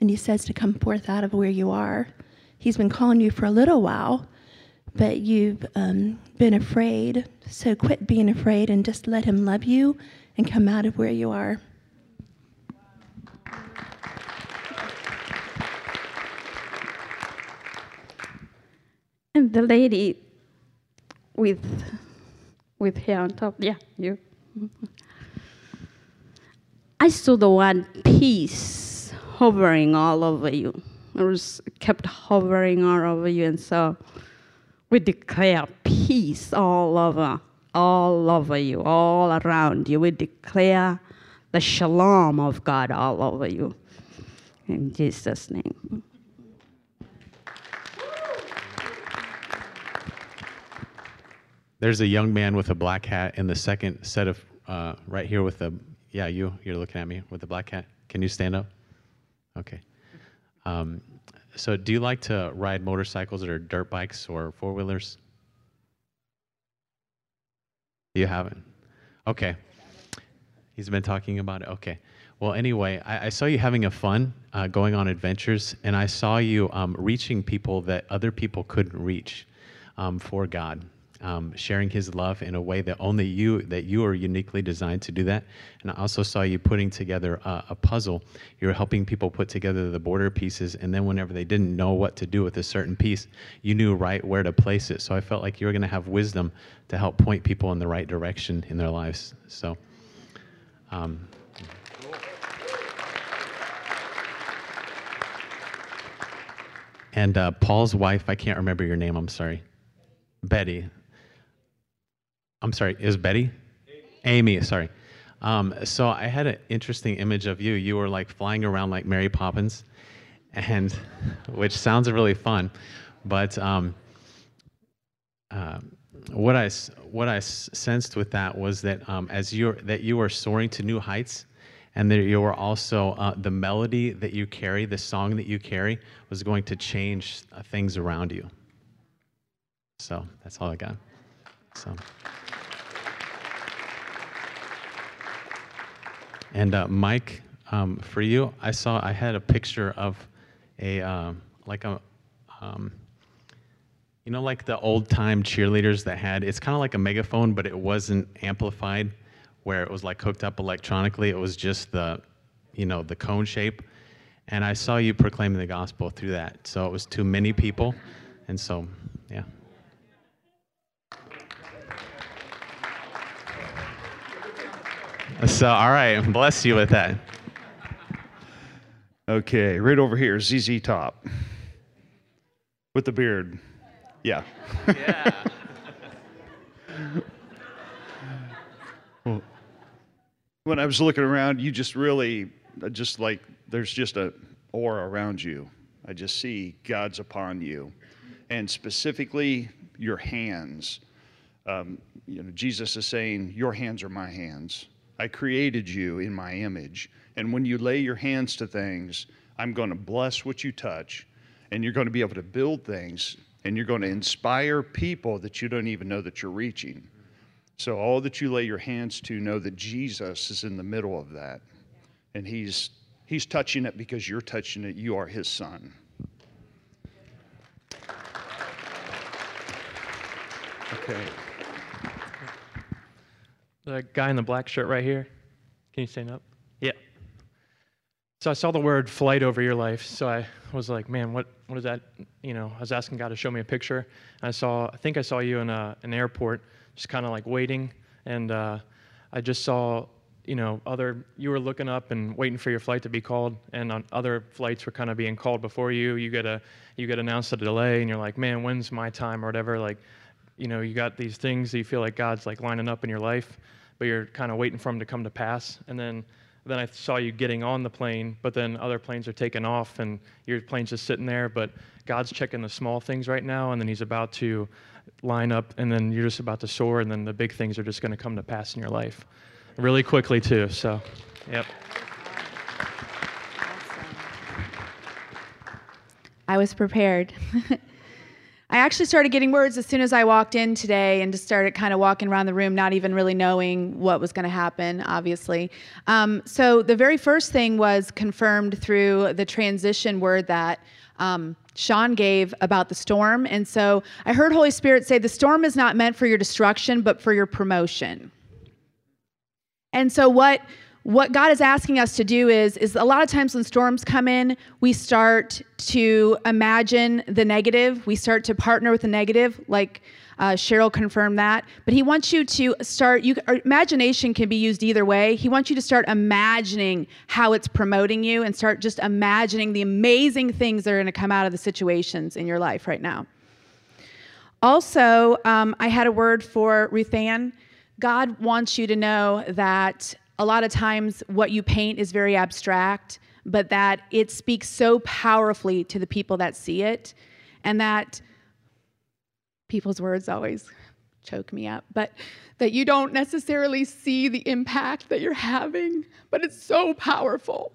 And He says to come forth out of where you are. He's been calling you for a little while, but you've um, been afraid. So quit being afraid and just let Him love you and come out of where you are. And the lady with with hair on top, yeah, you. I saw the one peace hovering all over you. It was kept hovering all over you, and so we declare peace all over, all over you, all around you. We declare the shalom of God all over you. In Jesus' name. There's a young man with a black hat in the second set of uh, right here with the yeah you you're looking at me with the black hat. Can you stand up? Okay. Um, so do you like to ride motorcycles or dirt bikes or four wheelers? You haven't. Okay. He's been talking about it. Okay. Well, anyway, I, I saw you having a fun, uh, going on adventures, and I saw you um, reaching people that other people couldn't reach um, for God um, sharing his love in a way that only you that you are uniquely designed to do that. And i also saw you putting together a, a, puzzle. You're helping people put together the border pieces and then whenever they didn't know what to do with a certain piece you knew right where to place it. So i felt like you were going to have wisdom to help point people in the right direction in their lives. So um, and uh, paul's wife i can't remember your name i'm sorry. Betty I'm sorry, is Betty? Amy, Amy sorry. Um, so I had an interesting image of you. You were like flying around like Mary Poppins, and [LAUGHS] which sounds really fun, but um, uh, what I what I sensed with that was that um, as you that you were soaring to new heights, and that you were also uh, the melody that you carry, the song that you carry, was going to change uh, things around you. So that's all I got. So. And uh, Mike, um, for you, I saw I had a picture of a um, like a um, you know like the old time cheerleaders that had it's kind of like a megaphone, but it wasn't amplified, where it was like hooked up electronically. It was just the you know the cone shape. And I saw you proclaiming the gospel through that. So it was to many people, and so yeah. So, all right, bless you with that. Okay, right over here, ZZ Top with the beard. Yeah. Yeah. [LAUGHS] well, when I was looking around, you just really, just like, there's just a aura around you. I just see God's upon you, and specifically your hands. Um, you know, Jesus is saying, "Your hands are my hands." I created you in my image. And when you lay your hands to things, I'm going to bless what you touch, and you're going to be able to build things, and you're going to inspire people that you don't even know that you're reaching. So, all that you lay your hands to, know that Jesus is in the middle of that, and He's He's touching it because you're touching it. You are his son. Okay. The guy in the black shirt right here. Can you stand up? Yeah. So I saw the word flight over your life. So I was like, man, what, what is that? You know, I was asking God to show me a picture. I saw, I think I saw you in a, an airport, just kind of like waiting. And uh, I just saw, you know, other, you were looking up and waiting for your flight to be called. And on other flights were kind of being called before you. You get a, you get announced a delay and you're like, man, when's my time or whatever. Like, you know, you got these things that you feel like God's like lining up in your life, but you're kind of waiting for them to come to pass. And then, then I saw you getting on the plane, but then other planes are taking off and your plane's just sitting there. But God's checking the small things right now, and then He's about to line up, and then you're just about to soar, and then the big things are just going to come to pass in your life really quickly, too. So, yep. I was prepared. [LAUGHS] I actually started getting words as soon as I walked in today and just started kind of walking around the room, not even really knowing what was going to happen, obviously. Um, so, the very first thing was confirmed through the transition word that um, Sean gave about the storm. And so, I heard Holy Spirit say, The storm is not meant for your destruction, but for your promotion. And so, what what God is asking us to do is, is a lot of times when storms come in, we start to imagine the negative. We start to partner with the negative, like uh, Cheryl confirmed that. But He wants you to start, you, imagination can be used either way. He wants you to start imagining how it's promoting you and start just imagining the amazing things that are going to come out of the situations in your life right now. Also, um, I had a word for Ruthann. God wants you to know that a lot of times what you paint is very abstract, but that it speaks so powerfully to the people that see it, and that people's words always choke me up, but that you don't necessarily see the impact that you're having, but it's so powerful.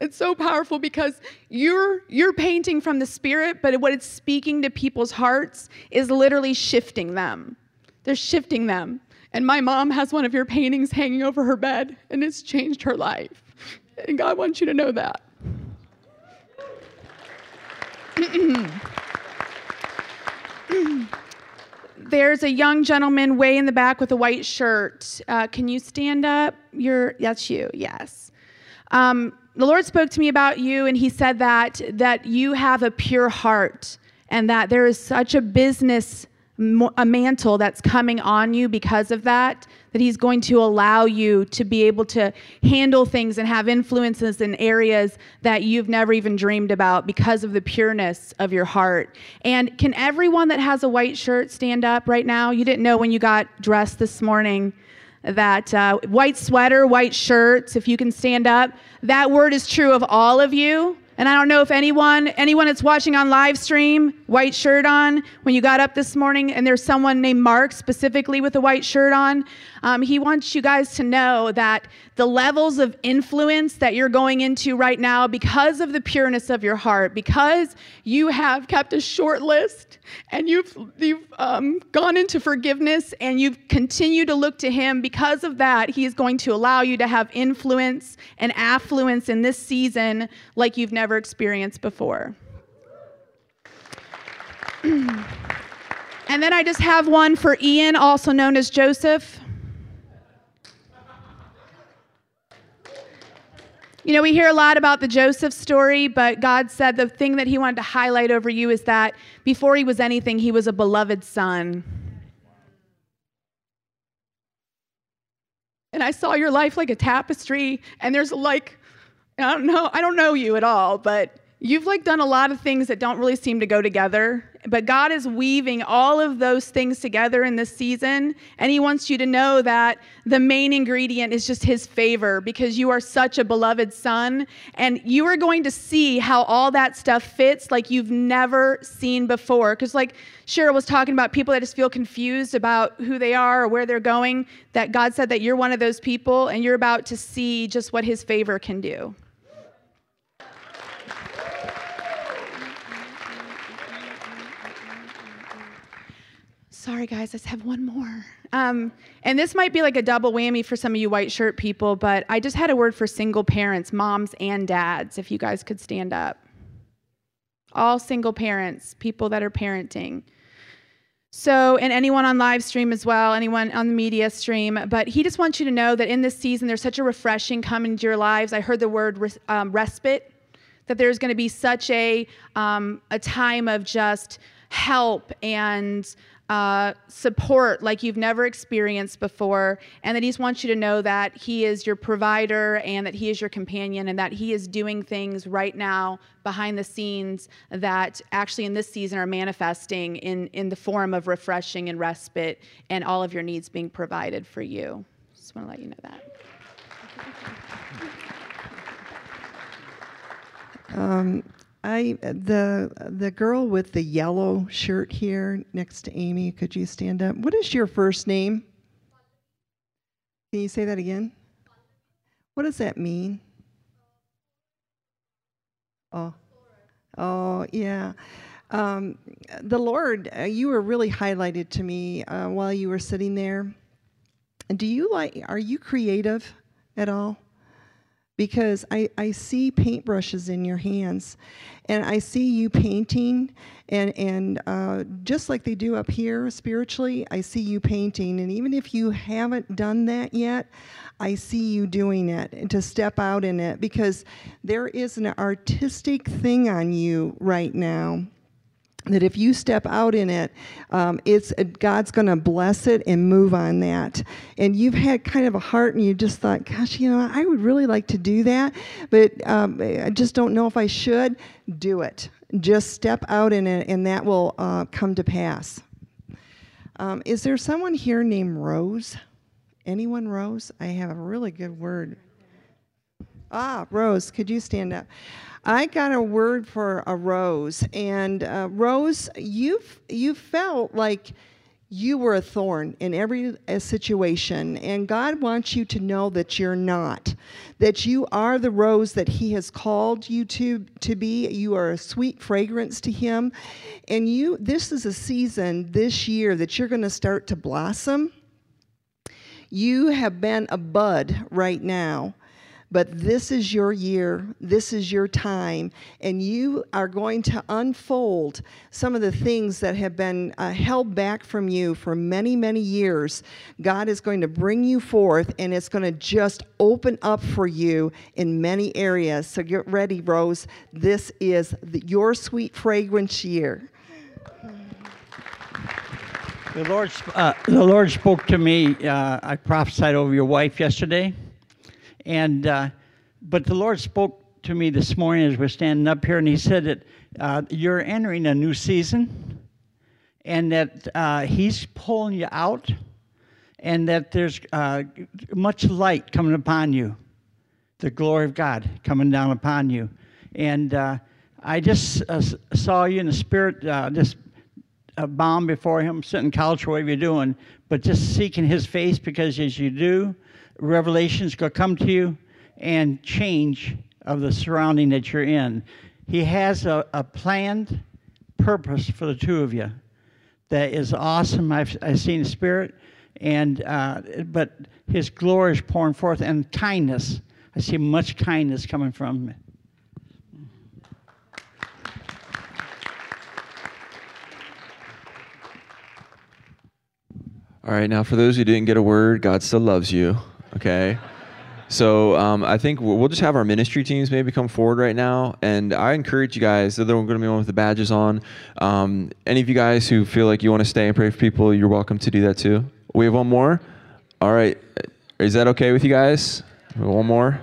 It's so powerful because you're you're painting from the spirit, but what it's speaking to people's hearts is literally shifting them. They're shifting them. And my mom has one of your paintings hanging over her bed, and it's changed her life. And God wants you to know that. [CLEARS THROAT] There's a young gentleman way in the back with a white shirt. Uh, can you stand up? You're, that's you, yes. Um, the Lord spoke to me about you, and He said that, that you have a pure heart and that there is such a business a mantle that's coming on you because of that, that He's going to allow you to be able to handle things and have influences in areas that you've never even dreamed about because of the pureness of your heart. And can everyone that has a white shirt stand up right now? You didn't know when you got dressed this morning that uh, white sweater, white shirts, if you can stand up. That word is true of all of you. And I don't know if anyone, anyone that's watching on live stream, white shirt on, when you got up this morning and there's someone named Mark specifically with a white shirt on, um, he wants you guys to know that the levels of influence that you're going into right now, because of the pureness of your heart, because you have kept a short list and you've, you've um, gone into forgiveness and you've continued to look to him, because of that, he is going to allow you to have influence and affluence in this season like you've never experienced before. and then I just have one for Ian, also known as Joseph. You know, we hear a lot about the Joseph story, but God said the thing that He wanted to highlight over you is that before he was anything, he was a beloved son. And I saw your life like a tapestry, and there's like, I don't know, I don't know you at all, but you've like done a lot of things that don't really seem to go together but god is weaving all of those things together in this season and he wants you to know that the main ingredient is just his favor because you are such a beloved son and you are going to see how all that stuff fits like you've never seen before. Because like cheryl was talking about people that just feel confused about who they are or where they're going that god said that you're one of those people and you're about to see just what his favor can do Sorry, guys, I just have one more. Um, and this might be like a double whammy for some of you white shirt people, but I just had a word for single parents, moms and dads, if you guys could stand up. All single parents, people that are parenting. So, and anyone on live stream as well, anyone on the media stream. But he just wants you to know that in this season, there's such a refreshing coming into your lives. I heard the word res- um, respite, that there's going to be such a, um, a time of just help and uh, support like you've never experienced before, and that He wants you to know that He is your provider and that He is your companion, and that He is doing things right now behind the scenes that actually in this season are manifesting in, in the form of refreshing and respite and all of your needs being provided for you. Just want to let you know that. Um, I the the girl with the yellow shirt here next to Amy. Could you stand up? What is your first name? Can you say that again? What does that mean? Oh, oh yeah. Um, the Lord, uh, you were really highlighted to me uh, while you were sitting there. Do you like? Are you creative at all? Because I, I see paintbrushes in your hands and I see you painting and, and uh, just like they do up here spiritually, I see you painting. And even if you haven't done that yet, I see you doing it and to step out in it because there is an artistic thing on you right now that if you step out in it, um, it's God's going to bless it and move on that. And you've had kind of a heart, and you just thought, "Gosh, you know, I would really like to do that, but um, I just don't know if I should." Do it. Just step out in it, and that will uh, come to pass. Um, is there someone here named Rose? Anyone, Rose? I have a really good word. Ah, Rose, could you stand up? I got a word for a Rose, and uh, Rose, you you felt like you were a thorn in every uh, situation, and God wants you to know that you're not, that you are the rose that He has called you to to be. You are a sweet fragrance to Him, and you. This is a season this year that you're going to start to blossom. You have been a bud right now but this is your year, this is your time, and you are going to unfold some of the things that have been uh, held back from you for many, many years. God is going to bring you forth, and it's going to just open up for you in many areas. So get ready, Rose. This is the, your sweet fragrance year. The Lord, uh, the Lord spoke to me. Uh, I prophesied over your wife yesterday. And, uh, but the Lord spoke to me this morning as we're standing up here, and He said that uh, you're entering a new season, and that uh, He's pulling you out, and that there's uh, much light coming upon you, the glory of God coming down upon you. And uh, I just uh, saw you in the spirit, just a bomb before Him, sitting couch, whatever you're doing, but just seeking His face because as you do, revelations going to come to you and change of the surrounding that you're in. He has a, a planned purpose for the two of you that is awesome. I've, I've seen the Spirit, and uh, but His glory is pouring forth and kindness. I see much kindness coming from him. All right, now for those who didn't get a word, God still loves you. Okay. So um, I think we'll just have our ministry teams maybe come forward right now, and I encourage you guys. They're going to be one with the badges on. Um, any of you guys who feel like you want to stay and pray for people, you're welcome to do that too. We have one more. All right, is that okay with you guys? One more.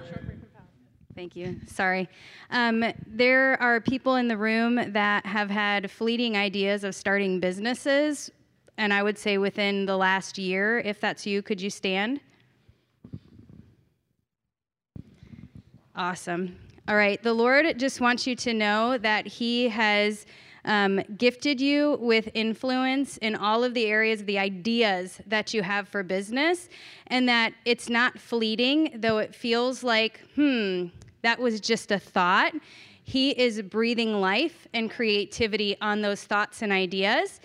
Thank you. Sorry. Um, there are people in the room that have had fleeting ideas of starting businesses, and I would say within the last year. If that's you, could you stand? Awesome. All right. The Lord just wants you to know that He has um, gifted you with influence in all of the areas, the ideas that you have for business, and that it's not fleeting, though it feels like, hmm, that was just a thought. He is breathing life and creativity on those thoughts and ideas.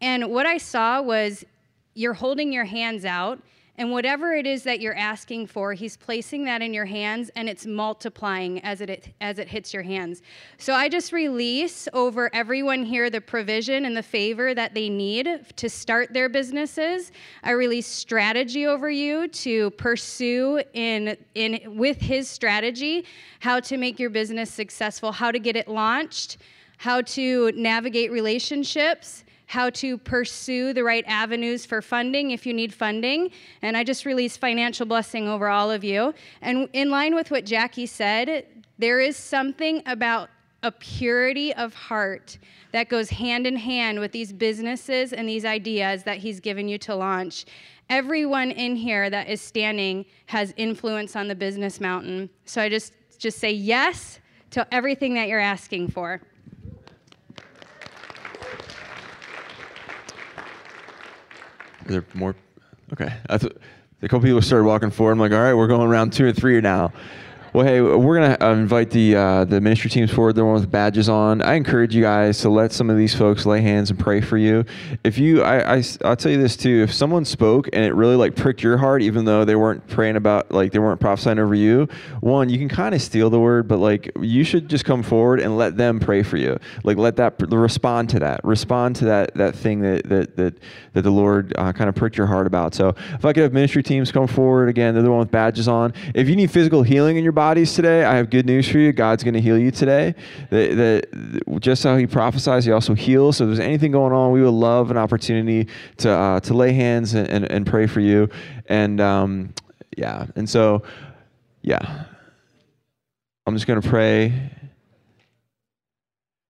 And what I saw was you're holding your hands out and whatever it is that you're asking for, he's placing that in your hands and it's multiplying as it as it hits your hands. So I just release over everyone here the provision and the favor that they need to start their businesses. I release strategy over you to pursue in in with his strategy how to make your business successful, how to get it launched, how to navigate relationships how to pursue the right avenues for funding if you need funding. And I just released financial blessing over all of you. And in line with what Jackie said, there is something about a purity of heart that goes hand in hand with these businesses and these ideas that he's given you to launch. Everyone in here that is standing has influence on the business mountain. So I just just say yes to everything that you're asking for. Are there more? Okay. I th- a couple people started walking forward. I'm like, all right, we're going around two or three now. Well, hey, we're gonna uh, invite the uh, the ministry teams forward. The one with badges on. I encourage you guys to let some of these folks lay hands and pray for you. If you, I, I, I'll tell you this too. If someone spoke and it really like pricked your heart, even though they weren't praying about, like they weren't prophesying over you, one, you can kind of steal the word, but like you should just come forward and let them pray for you. Like let that respond to that, respond to that that thing that that that that the Lord uh, kind of pricked your heart about. So if I could have ministry teams come forward again, they're the one with badges on. If you need physical healing in your bodies today, I have good news for you. God's going to heal you today. That, that, just how He prophesies, He also heals. So if there's anything going on, we would love an opportunity to uh, to lay hands and, and, and, pray for you. And um, yeah, and so yeah, I'm just going to pray.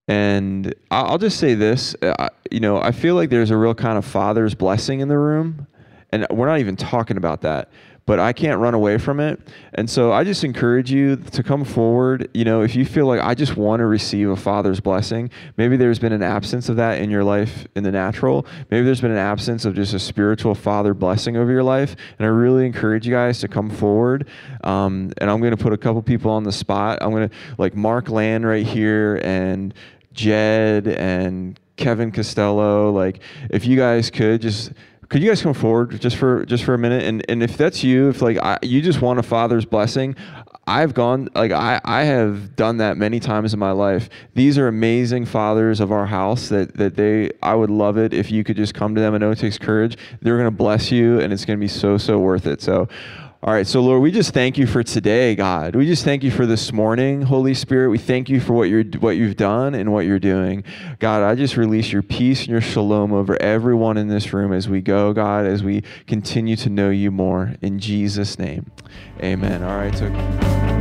And I'll just say this, uh, you know, I feel like there's a real kind of father's blessing in the room, and we're not even talking about that but I can't run away from it. And so I just encourage you to come forward. You know, if you feel like I just want to receive a father's blessing, maybe there's been an absence of that in your life in the natural. Maybe there's been an absence of just a spiritual father blessing over your life. And I really encourage you guys to come forward. Um, and I'm going to put a couple people on the spot. I'm going to, like Mark Land right here and Jed and Kevin Costello. Like, if you guys could just could you guys come forward just for just for a minute? And and if that's you if like I, you just want a father's blessing i've gone like I, I have done that many times in my life. These are amazing fathers of our house that that they i would love it if you could just come to them. I know it takes courage. They're going to bless you and it's going to be so so worth it. So all right, so Lord, we just thank you for today, God. We just thank you for this morning, Holy Spirit. We thank you for what you're what you've done and what you're doing. God, I just release your peace and your shalom over everyone in this room as we go, God, as we continue to know you more. In Jesus' name. Amen. All right, so